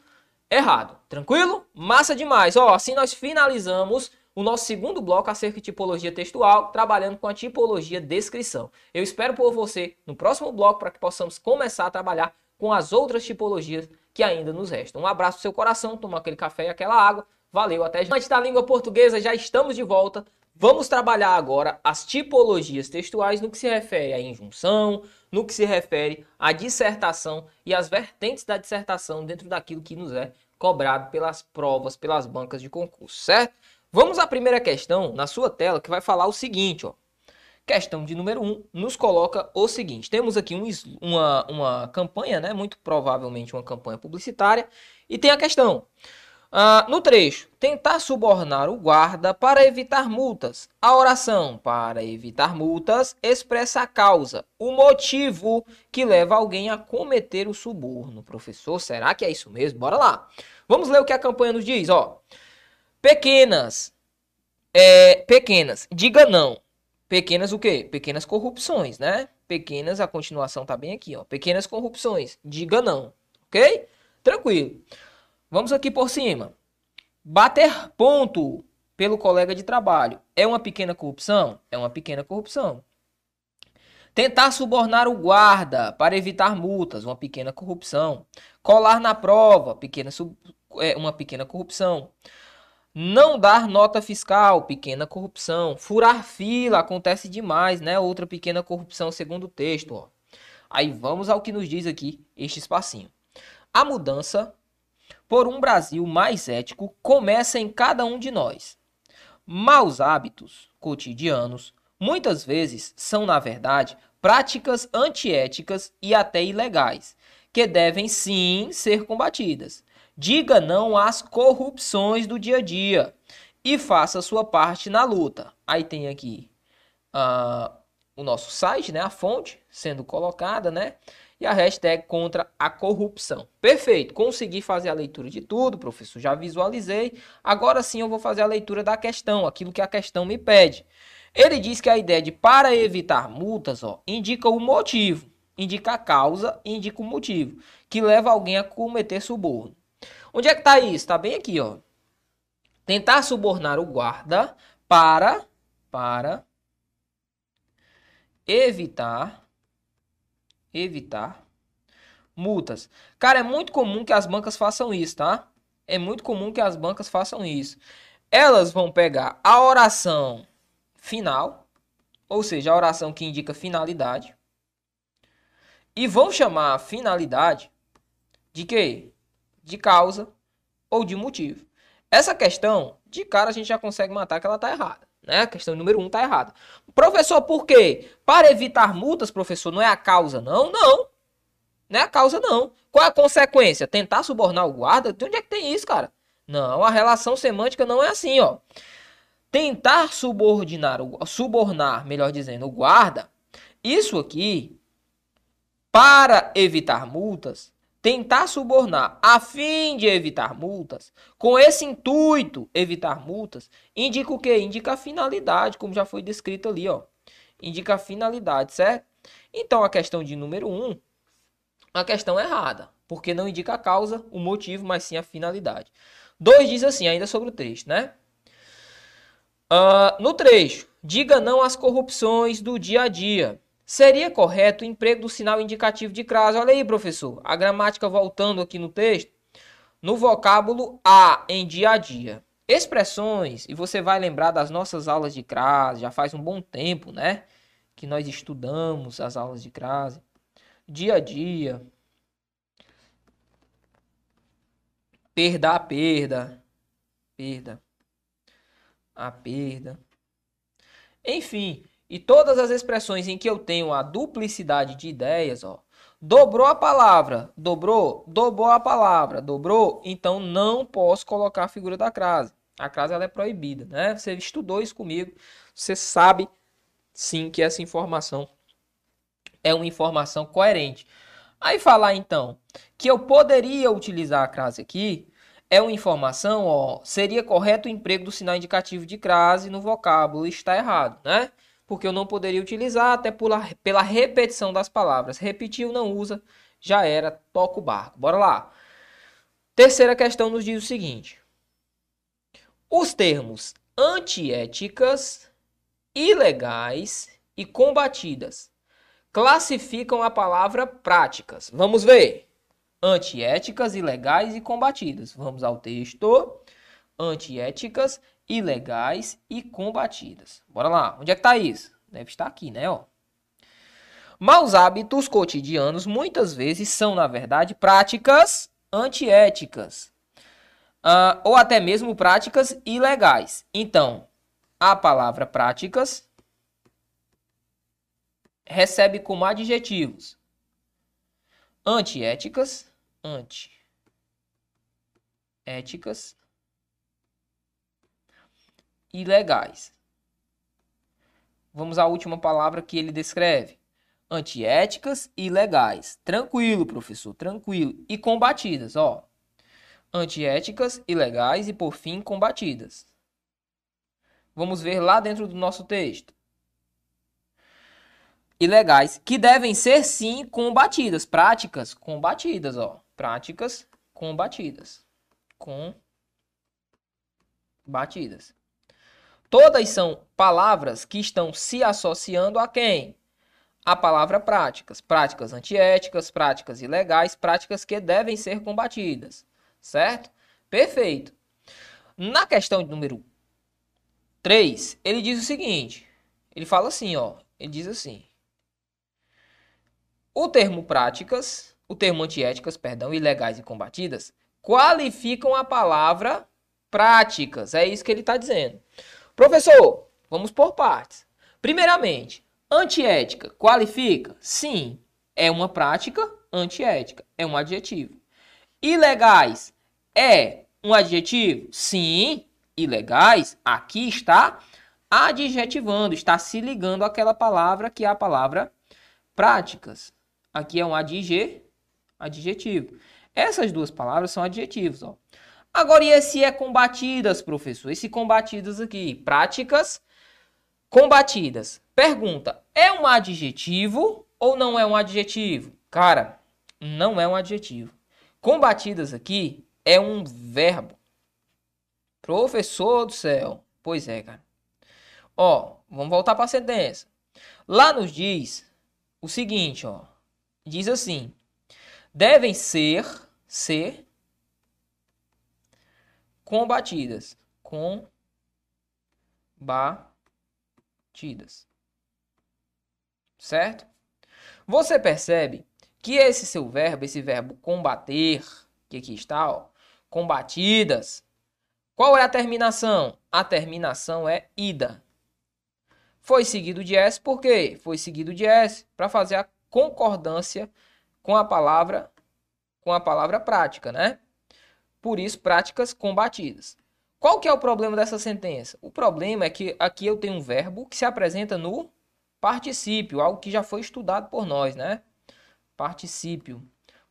errado. Tranquilo? Massa demais. Ó, assim nós finalizamos o nosso segundo bloco acerca de tipologia textual, trabalhando com a tipologia descrição. Eu espero por você no próximo bloco para que possamos começar a trabalhar com as outras tipologias que ainda nos restam. Um abraço no seu coração, toma aquele café e aquela água. Valeu, até já. Antes da língua portuguesa, já estamos de volta. Vamos trabalhar agora as tipologias textuais no que se refere à injunção, no que se refere à dissertação e as vertentes da dissertação dentro daquilo que nos é cobrado pelas provas, pelas bancas de concurso, certo? Vamos à primeira questão na sua tela que vai falar o seguinte, ó. Questão de número 1 um, nos coloca o seguinte: temos aqui um, uma, uma campanha, né? Muito provavelmente uma campanha publicitária, e tem a questão. Uh, no trecho, tentar subornar o guarda para evitar multas. A oração para evitar multas expressa a causa, o motivo que leva alguém a cometer o suborno. Professor, será que é isso mesmo? Bora lá. Vamos ler o que a campanha nos diz, ó. Pequenas, é, pequenas, diga não Pequenas o quê? Pequenas corrupções, né? Pequenas, a continuação tá bem aqui, ó. Pequenas corrupções. Diga não, ok? Tranquilo. Vamos aqui por cima. Bater ponto pelo colega de trabalho é uma pequena corrupção? É uma pequena corrupção. Tentar subornar o guarda para evitar multas, uma pequena corrupção. Colar na prova, pequena, é, uma pequena corrupção. Não dar nota fiscal, pequena corrupção. Furar fila, acontece demais, né? Outra pequena corrupção, segundo o texto. Ó. Aí vamos ao que nos diz aqui este espacinho. A mudança por um Brasil mais ético começa em cada um de nós. Maus hábitos cotidianos muitas vezes são, na verdade, práticas antiéticas e até ilegais, que devem sim ser combatidas. Diga não às corrupções do dia a dia e faça sua parte na luta. Aí tem aqui uh, o nosso site, né, a fonte sendo colocada, né? E a hashtag contra a corrupção. Perfeito, consegui fazer a leitura de tudo, professor, já visualizei. Agora sim eu vou fazer a leitura da questão, aquilo que a questão me pede. Ele diz que a ideia de para evitar multas, ó, indica o motivo, indica a causa, indica o motivo que leva alguém a cometer suborno. Onde é que está isso? Está bem aqui, ó. Tentar subornar o guarda para para evitar evitar multas. Cara, é muito comum que as bancas façam isso, tá? É muito comum que as bancas façam isso. Elas vão pegar a oração final, ou seja, a oração que indica finalidade, e vão chamar a finalidade de quê? De causa ou de motivo. Essa questão, de cara a gente já consegue matar que ela está errada. Né? A questão número um está errada. Professor, por quê? Para evitar multas, professor, não é a causa, não? Não. Não é a causa, não. Qual é a consequência? Tentar subornar o guarda? De onde é que tem isso, cara? Não, a relação semântica não é assim, ó. Tentar subordinar, subornar, melhor dizendo, o guarda, isso aqui, para evitar multas, tentar subornar a fim de evitar multas, com esse intuito, evitar multas, indica o que? Indica a finalidade, como já foi descrito ali, ó. Indica a finalidade, certo? Então a questão de número 1, um, a questão é errada, porque não indica a causa, o motivo, mas sim a finalidade. 2 diz assim, ainda sobre o texto, né? Uh, no trecho, diga não às corrupções do dia a dia. Seria correto o emprego do sinal indicativo de crase. Olha aí, professor, a gramática voltando aqui no texto. No vocábulo a, em dia a dia. Expressões, e você vai lembrar das nossas aulas de crase, já faz um bom tempo, né? Que nós estudamos as aulas de crase. Dia a dia. Perda a perda. Perda. A perda. Enfim, e todas as expressões em que eu tenho a duplicidade de ideias, ó, dobrou a palavra, dobrou, dobrou a palavra, dobrou, então não posso colocar a figura da crase. A crase ela é proibida, né? Você estudou isso comigo, você sabe sim que essa informação é uma informação coerente. Aí falar então que eu poderia utilizar a crase aqui é uma informação, ó, seria correto o emprego do sinal indicativo de crase no vocábulo, está errado, né? Porque eu não poderia utilizar até pela, pela repetição das palavras. Repetiu, não usa, já era, toca o barco. Bora lá. Terceira questão nos diz o seguinte: os termos antiéticas, ilegais e combatidas classificam a palavra práticas. Vamos ver. Antiéticas, ilegais e combatidas. Vamos ao texto. Antiéticas, ilegais e combatidas. Bora lá. Onde é que tá isso? Deve estar aqui, né, ó. Maus hábitos cotidianos muitas vezes são, na verdade, práticas antiéticas. Uh, ou até mesmo práticas ilegais. Então, a palavra práticas recebe como adjetivos antiéticas, antiéticas ilegais. Vamos à última palavra que ele descreve. Antiéticas e ilegais. Tranquilo, professor, tranquilo. E combatidas, ó. Antiéticas, ilegais e, por fim, combatidas. Vamos ver lá dentro do nosso texto. Ilegais, que devem ser, sim, combatidas. Práticas combatidas, ó. Práticas combatidas. Combatidas. Todas são palavras que estão se associando a quem? A palavra práticas. Práticas antiéticas, práticas ilegais, práticas que devem ser combatidas. Certo? Perfeito. Na questão número 3, ele diz o seguinte. Ele fala assim, ó. Ele diz assim. O termo práticas, o termo antiéticas, perdão, ilegais e combatidas, qualificam a palavra práticas. É isso que ele está dizendo. Professor, vamos por partes. Primeiramente, antiética qualifica? Sim, é uma prática antiética, é um adjetivo. Ilegais é um adjetivo? Sim, ilegais, aqui está adjetivando, está se ligando àquela palavra que é a palavra práticas. Aqui é um adjetivo. Essas duas palavras são adjetivos. Ó. Agora, e esse é combatidas, professor? Esse combatidas aqui, práticas combatidas. Pergunta, é um adjetivo ou não é um adjetivo? Cara, não é um adjetivo. Combatidas aqui é um verbo. Professor do céu. Pois é, cara. Ó, vamos voltar para a sentença. Lá nos diz o seguinte, ó. Diz assim: devem ser, ser combatidas. Combatidas. Certo? Você percebe que esse seu verbo, esse verbo combater, que aqui está, ó, combatidas, qual é a terminação? A terminação é ida. Foi seguido de S por quê? Foi seguido de S para fazer a concordância com a palavra com a palavra prática, né? Por isso práticas combatidas. Qual que é o problema dessa sentença? O problema é que aqui eu tenho um verbo que se apresenta no particípio, algo que já foi estudado por nós, né? Particípio.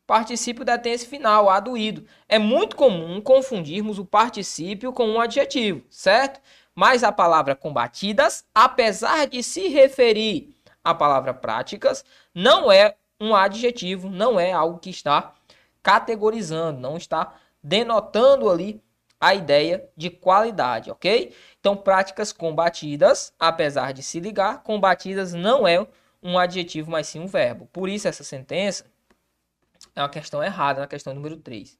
Particípio detém esse final, aduído. É muito comum confundirmos o particípio com um adjetivo, certo? Mas a palavra combatidas, apesar de se referir à palavra práticas, não é um adjetivo, não é algo que está categorizando, não está denotando ali a ideia de qualidade, ok? Então, práticas combatidas, apesar de se ligar, combatidas não é um adjetivo, mas sim um verbo. Por isso, essa sentença é uma questão errada na questão número 3.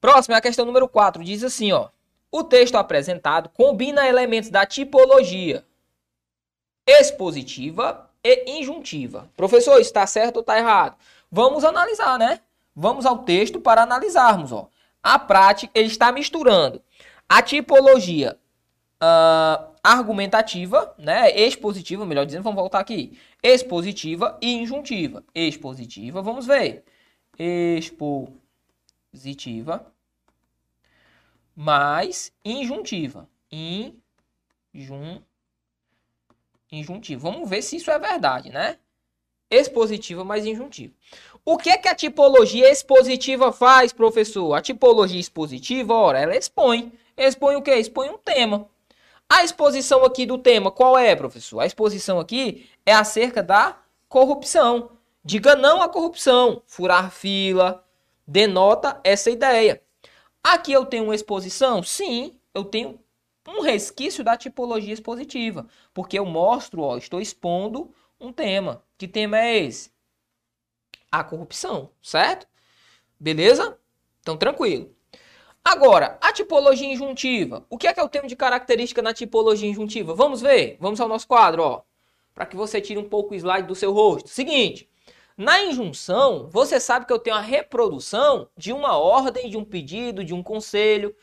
Próxima é a questão número 4. Diz assim, ó. O texto apresentado combina elementos da tipologia expositiva e injuntiva. Professor, está certo ou está errado? Vamos analisar, né? Vamos ao texto para analisarmos, ó. A prática, ele está misturando a tipologia uh, argumentativa, né? Expositiva, melhor dizendo, vamos voltar aqui. Expositiva e injuntiva. Expositiva, vamos ver. Expositiva mais injuntiva. Injun, injuntiva. Vamos ver se isso é verdade, né? Expositiva mais injuntiva. O que é que a tipologia expositiva faz, professor? A tipologia expositiva, ora, ela expõe. Expõe o quê? Expõe um tema. A exposição aqui do tema, qual é, professor? A exposição aqui é acerca da corrupção. Diga não à corrupção. Furar fila denota essa ideia. Aqui eu tenho uma exposição? Sim, eu tenho um resquício da tipologia expositiva, porque eu mostro, ó, estou expondo um tema. Que tema é esse? A corrupção, certo? Beleza? Então, tranquilo. Agora, a tipologia injuntiva. O que é que eu tenho de característica na tipologia injuntiva? Vamos ver? Vamos ao nosso quadro, ó. Para que você tire um pouco o slide do seu rosto. Seguinte, na injunção, você sabe que eu tenho a reprodução de uma ordem, de um pedido, de um conselho.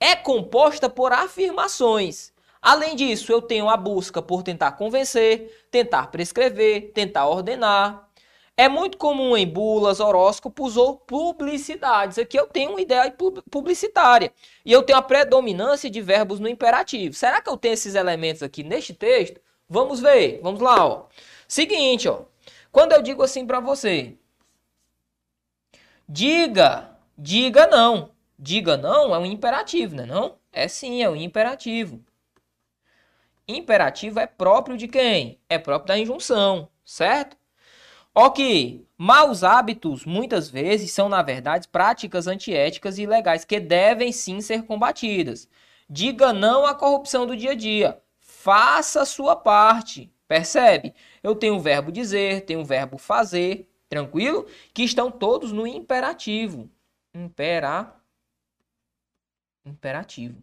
É composta por afirmações. Além disso, eu tenho a busca por tentar convencer, tentar prescrever, tentar ordenar. É muito comum em bulas, horóscopos ou publicidades. Aqui eu tenho uma ideia publicitária. E eu tenho a predominância de verbos no imperativo. Será que eu tenho esses elementos aqui neste texto? Vamos ver. Vamos lá, ó. Seguinte, ó. Quando eu digo assim para você, diga, diga não. Diga não é um imperativo, né? Não? É sim, é um imperativo. Imperativo é próprio de quem? É próprio da injunção, certo? Ok, maus hábitos muitas vezes são, na verdade, práticas antiéticas e ilegais que devem sim ser combatidas. Diga não à corrupção do dia a dia. Faça a sua parte. Percebe? Eu tenho o verbo dizer, tenho o verbo fazer, tranquilo? Que estão todos no imperativo. Impera... Imperativo.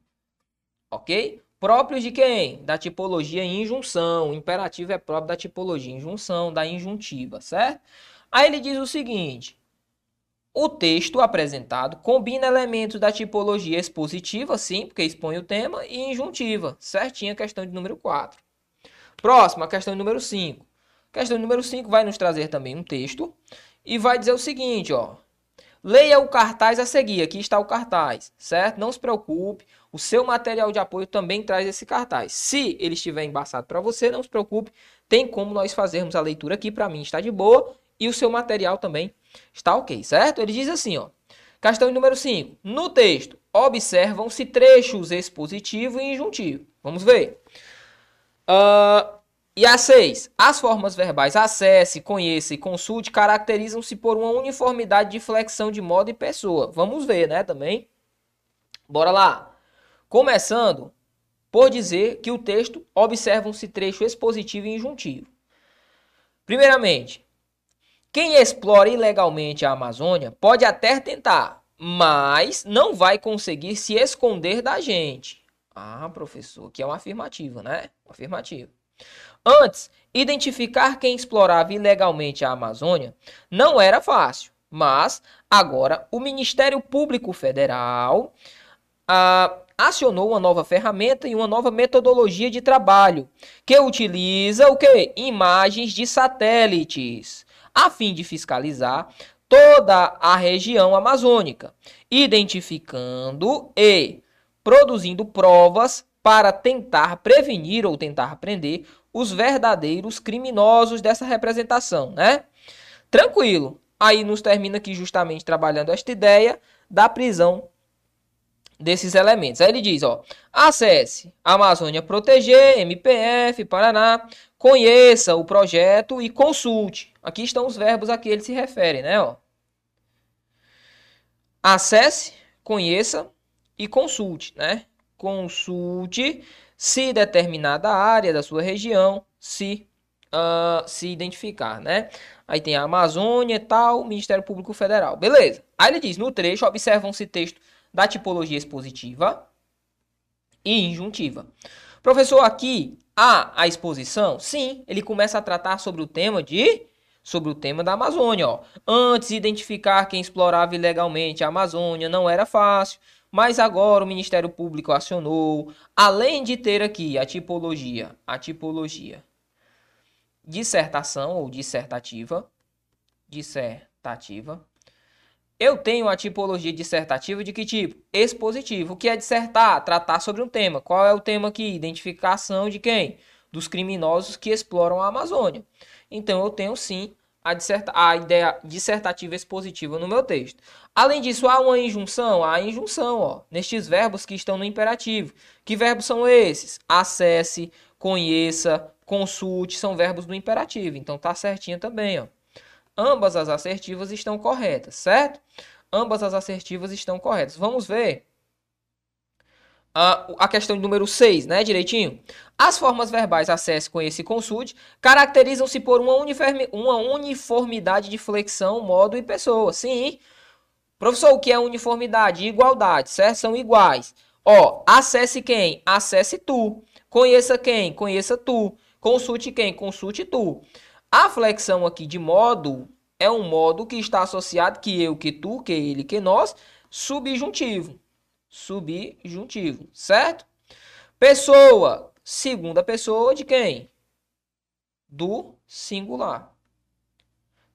Ok? Próprios de quem? Da tipologia injunção. O imperativo é próprio da tipologia injunção, da injuntiva, certo? Aí ele diz o seguinte: o texto apresentado combina elementos da tipologia expositiva, sim, porque expõe o tema, e injuntiva, certinha a questão de número 4. Próximo, a questão número 5. Questão número 5 vai nos trazer também um texto e vai dizer o seguinte, ó. Leia o cartaz a seguir. Aqui está o cartaz, certo? Não se preocupe. O seu material de apoio também traz esse cartaz. Se ele estiver embaçado para você, não se preocupe. Tem como nós fazermos a leitura aqui. Para mim está de boa. E o seu material também está ok, certo? Ele diz assim, ó. Questão número 5. No texto, observam-se trechos expositivo e injuntivo. Vamos ver. Uh, e a 6. As formas verbais acesse, conheça e consulte caracterizam-se por uma uniformidade de flexão de modo e pessoa. Vamos ver, né, também. Bora lá. Começando por dizer que o texto observam-se trecho expositivo e injuntivo. Primeiramente, quem explora ilegalmente a Amazônia pode até tentar, mas não vai conseguir se esconder da gente. Ah, professor, que é uma afirmativa, né? Afirmativa. Antes, identificar quem explorava ilegalmente a Amazônia não era fácil, mas agora o Ministério Público Federal ah, acionou uma nova ferramenta e uma nova metodologia de trabalho que utiliza o que? Imagens de satélites, a fim de fiscalizar toda a região amazônica, identificando e produzindo provas para tentar prevenir ou tentar prender os verdadeiros criminosos dessa representação, né? Tranquilo. Aí nos termina aqui justamente trabalhando esta ideia da prisão desses elementos. Aí ele diz, ó, acesse Amazônia Proteger, MPF, Paraná, conheça o projeto e consulte. Aqui estão os verbos a que ele se refere, né, ó. Acesse, conheça e consulte, né? Consulte se determinada área da sua região se uh, se identificar, né? Aí tem a Amazônia e tal, Ministério Público Federal. Beleza. Aí ele diz, no trecho, observam-se texto da tipologia expositiva e injuntiva. Professor, aqui há a exposição? Sim, ele começa a tratar sobre o tema de sobre o tema da Amazônia, ó. Antes identificar quem explorava ilegalmente a Amazônia não era fácil, mas agora o Ministério Público acionou, além de ter aqui a tipologia, a tipologia dissertação ou dissertativa, dissertativa. Eu tenho a tipologia dissertativa de que tipo? Expositivo, que é dissertar, tratar sobre um tema. Qual é o tema aqui? Identificação de quem? Dos criminosos que exploram a Amazônia. Então eu tenho sim a, a ideia dissertativa expositiva no meu texto. Além disso, há uma injunção? Há injunção, ó, nestes verbos que estão no imperativo. Que verbos são esses? Acesse, conheça, consulte são verbos do imperativo, então tá certinho também, ó. Ambas as assertivas estão corretas, certo? Ambas as assertivas estão corretas. Vamos ver a, a questão número 6, né, direitinho? As formas verbais acesse, conheça e consulte caracterizam-se por uma, uniforme, uma uniformidade de flexão, modo e pessoa. Sim. Professor, o que é uniformidade? Igualdade, certo? São iguais. Ó, acesse quem? Acesse tu. Conheça quem? Conheça tu. Consulte quem? Consulte tu. A flexão aqui de modo é um modo que está associado que eu, que tu, que ele, que nós, subjuntivo. Subjuntivo, certo? Pessoa, segunda pessoa de quem? Do singular.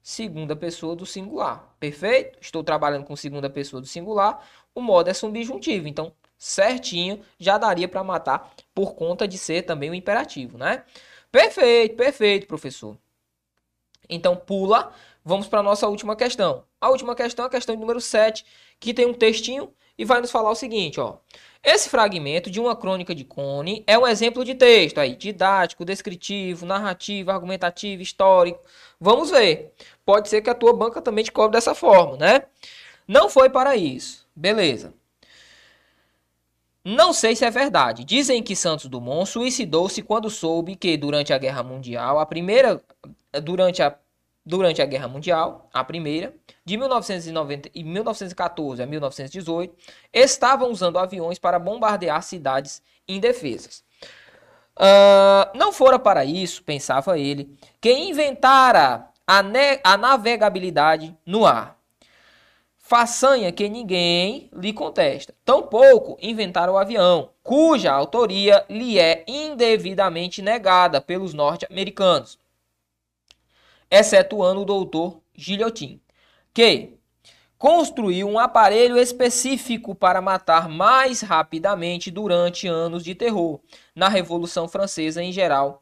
Segunda pessoa do singular. Perfeito? Estou trabalhando com segunda pessoa do singular. O modo é subjuntivo. Então, certinho, já daria para matar por conta de ser também o imperativo, né? Perfeito, perfeito, professor. Então pula, vamos para a nossa última questão. A última questão é a questão número 7, que tem um textinho e vai nos falar o seguinte, ó. Esse fragmento de uma crônica de Cone é um exemplo de texto aí, didático, descritivo, narrativo, argumentativo, histórico. Vamos ver. Pode ser que a tua banca também te cobre dessa forma, né? Não foi para isso. Beleza. Não sei se é verdade. Dizem que Santos Dumont suicidou-se quando soube que durante a Guerra Mundial, a primeira durante a durante a Guerra Mundial, a primeira, de 1990 e 1914 a 1918, estavam usando aviões para bombardear cidades indefesas. Uh, não fora para isso, pensava ele, que inventara a, a navegabilidade no ar façanha que ninguém lhe contesta. Tampouco inventaram o avião, cuja autoria lhe é indevidamente negada pelos norte-americanos, excetuando o doutor Guillotin, que construiu um aparelho específico para matar mais rapidamente durante anos de terror, na Revolução Francesa em geral.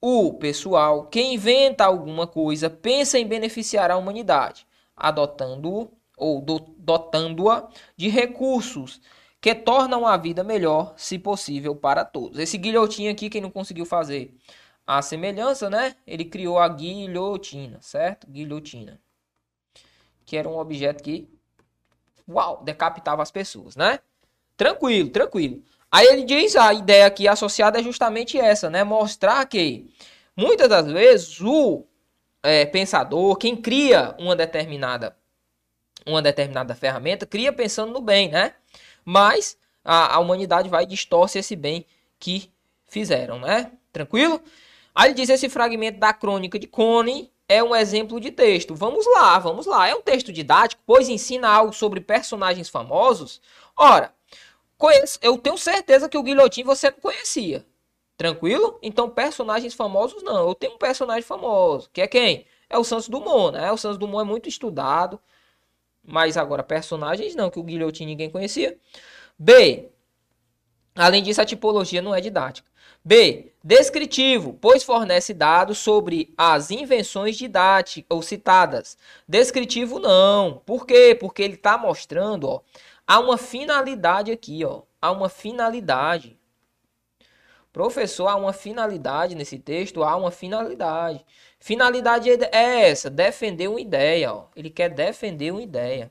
O pessoal que inventa alguma coisa pensa em beneficiar a humanidade, adotando ou dotando-a de recursos que tornam a vida melhor, se possível, para todos. Esse guilhotinho aqui, quem não conseguiu fazer a semelhança, né? Ele criou a guilhotina, certo? Guilhotina. Que era um objeto que, uau, decapitava as pessoas, né? Tranquilo, tranquilo. Aí ele diz, a ideia aqui associada é justamente essa, né? Mostrar que, muitas das vezes, o é, pensador, quem cria uma determinada uma determinada ferramenta, cria pensando no bem, né? Mas a, a humanidade vai e distorce esse bem que fizeram, né? Tranquilo? Aí ele diz esse fragmento da crônica de Cone é um exemplo de texto. Vamos lá, vamos lá. É um texto didático, pois ensina algo sobre personagens famosos. Ora, conheço, eu tenho certeza que o Guilhotin você não conhecia. Tranquilo? Então, personagens famosos não. Eu tenho um personagem famoso, que é quem? É o Santos Dumont, né? O Santos Dumont é muito estudado, mas agora, personagens não, que o Guilhotin ninguém conhecia. B. Além disso, a tipologia não é didática. B. Descritivo, pois fornece dados sobre as invenções didáticas ou citadas. Descritivo não. Por quê? Porque ele está mostrando, ó, há uma finalidade aqui, ó. Há uma finalidade. Professor, há uma finalidade nesse texto? Há uma finalidade. Finalidade é essa, defender uma ideia. Ó. Ele quer defender uma ideia.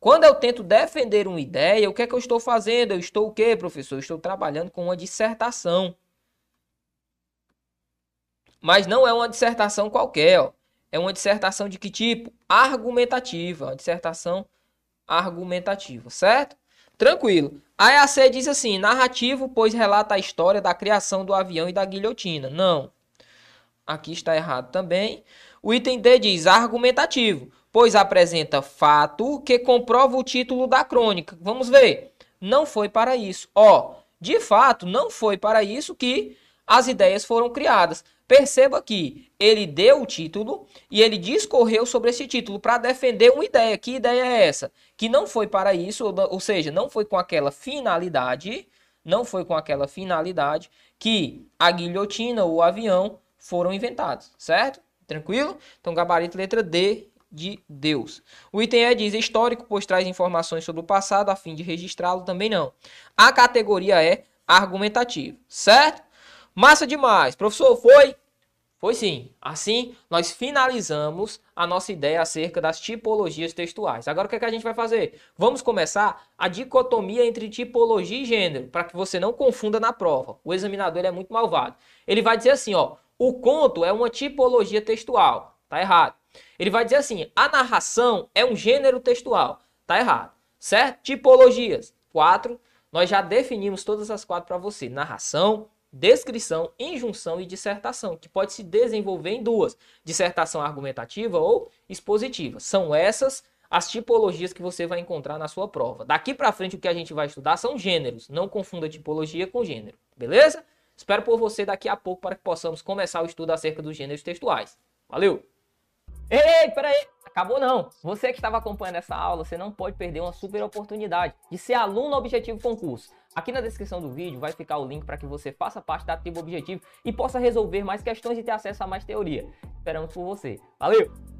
Quando eu tento defender uma ideia, o que é que eu estou fazendo? Eu estou o quê, professor? Eu estou trabalhando com uma dissertação. Mas não é uma dissertação qualquer, ó. É uma dissertação de que tipo? Argumentativa. Uma dissertação argumentativa, certo? Tranquilo. A EAC diz assim: narrativo, pois relata a história da criação do avião e da guilhotina. Não. Aqui está errado também. O item D diz argumentativo, pois apresenta fato que comprova o título da crônica. Vamos ver. Não foi para isso. Ó, de fato, não foi para isso que as ideias foram criadas. Perceba que ele deu o título e ele discorreu sobre esse título para defender uma ideia. Que ideia é essa? Que não foi para isso, ou seja, não foi com aquela finalidade, não foi com aquela finalidade que a guilhotina ou o avião foram inventados, certo? Tranquilo? Então, gabarito letra D de Deus. O item E diz histórico, pois traz informações sobre o passado a fim de registrá-lo, também não. A categoria é argumentativo, certo? Massa demais. Professor, foi? Foi sim. Assim, nós finalizamos a nossa ideia acerca das tipologias textuais. Agora, o que, é que a gente vai fazer? Vamos começar a dicotomia entre tipologia e gênero, para que você não confunda na prova. O examinador é muito malvado. Ele vai dizer assim, ó, o conto é uma tipologia textual. Tá errado. Ele vai dizer assim, a narração é um gênero textual. Tá errado. Certo? Tipologias. Quatro. Nós já definimos todas as quatro para você. Narração, descrição, injunção e dissertação, que pode se desenvolver em duas: dissertação argumentativa ou expositiva. São essas as tipologias que você vai encontrar na sua prova. Daqui para frente o que a gente vai estudar são gêneros, não confunda tipologia com gênero, beleza? Espero por você daqui a pouco para que possamos começar o estudo acerca dos gêneros textuais. Valeu! Ei, peraí! Acabou não! Você que estava acompanhando essa aula, você não pode perder uma super oportunidade de ser aluno objetivo concurso. Aqui na descrição do vídeo vai ficar o link para que você faça parte da tribo objetivo e possa resolver mais questões e ter acesso a mais teoria. Esperamos por você. Valeu!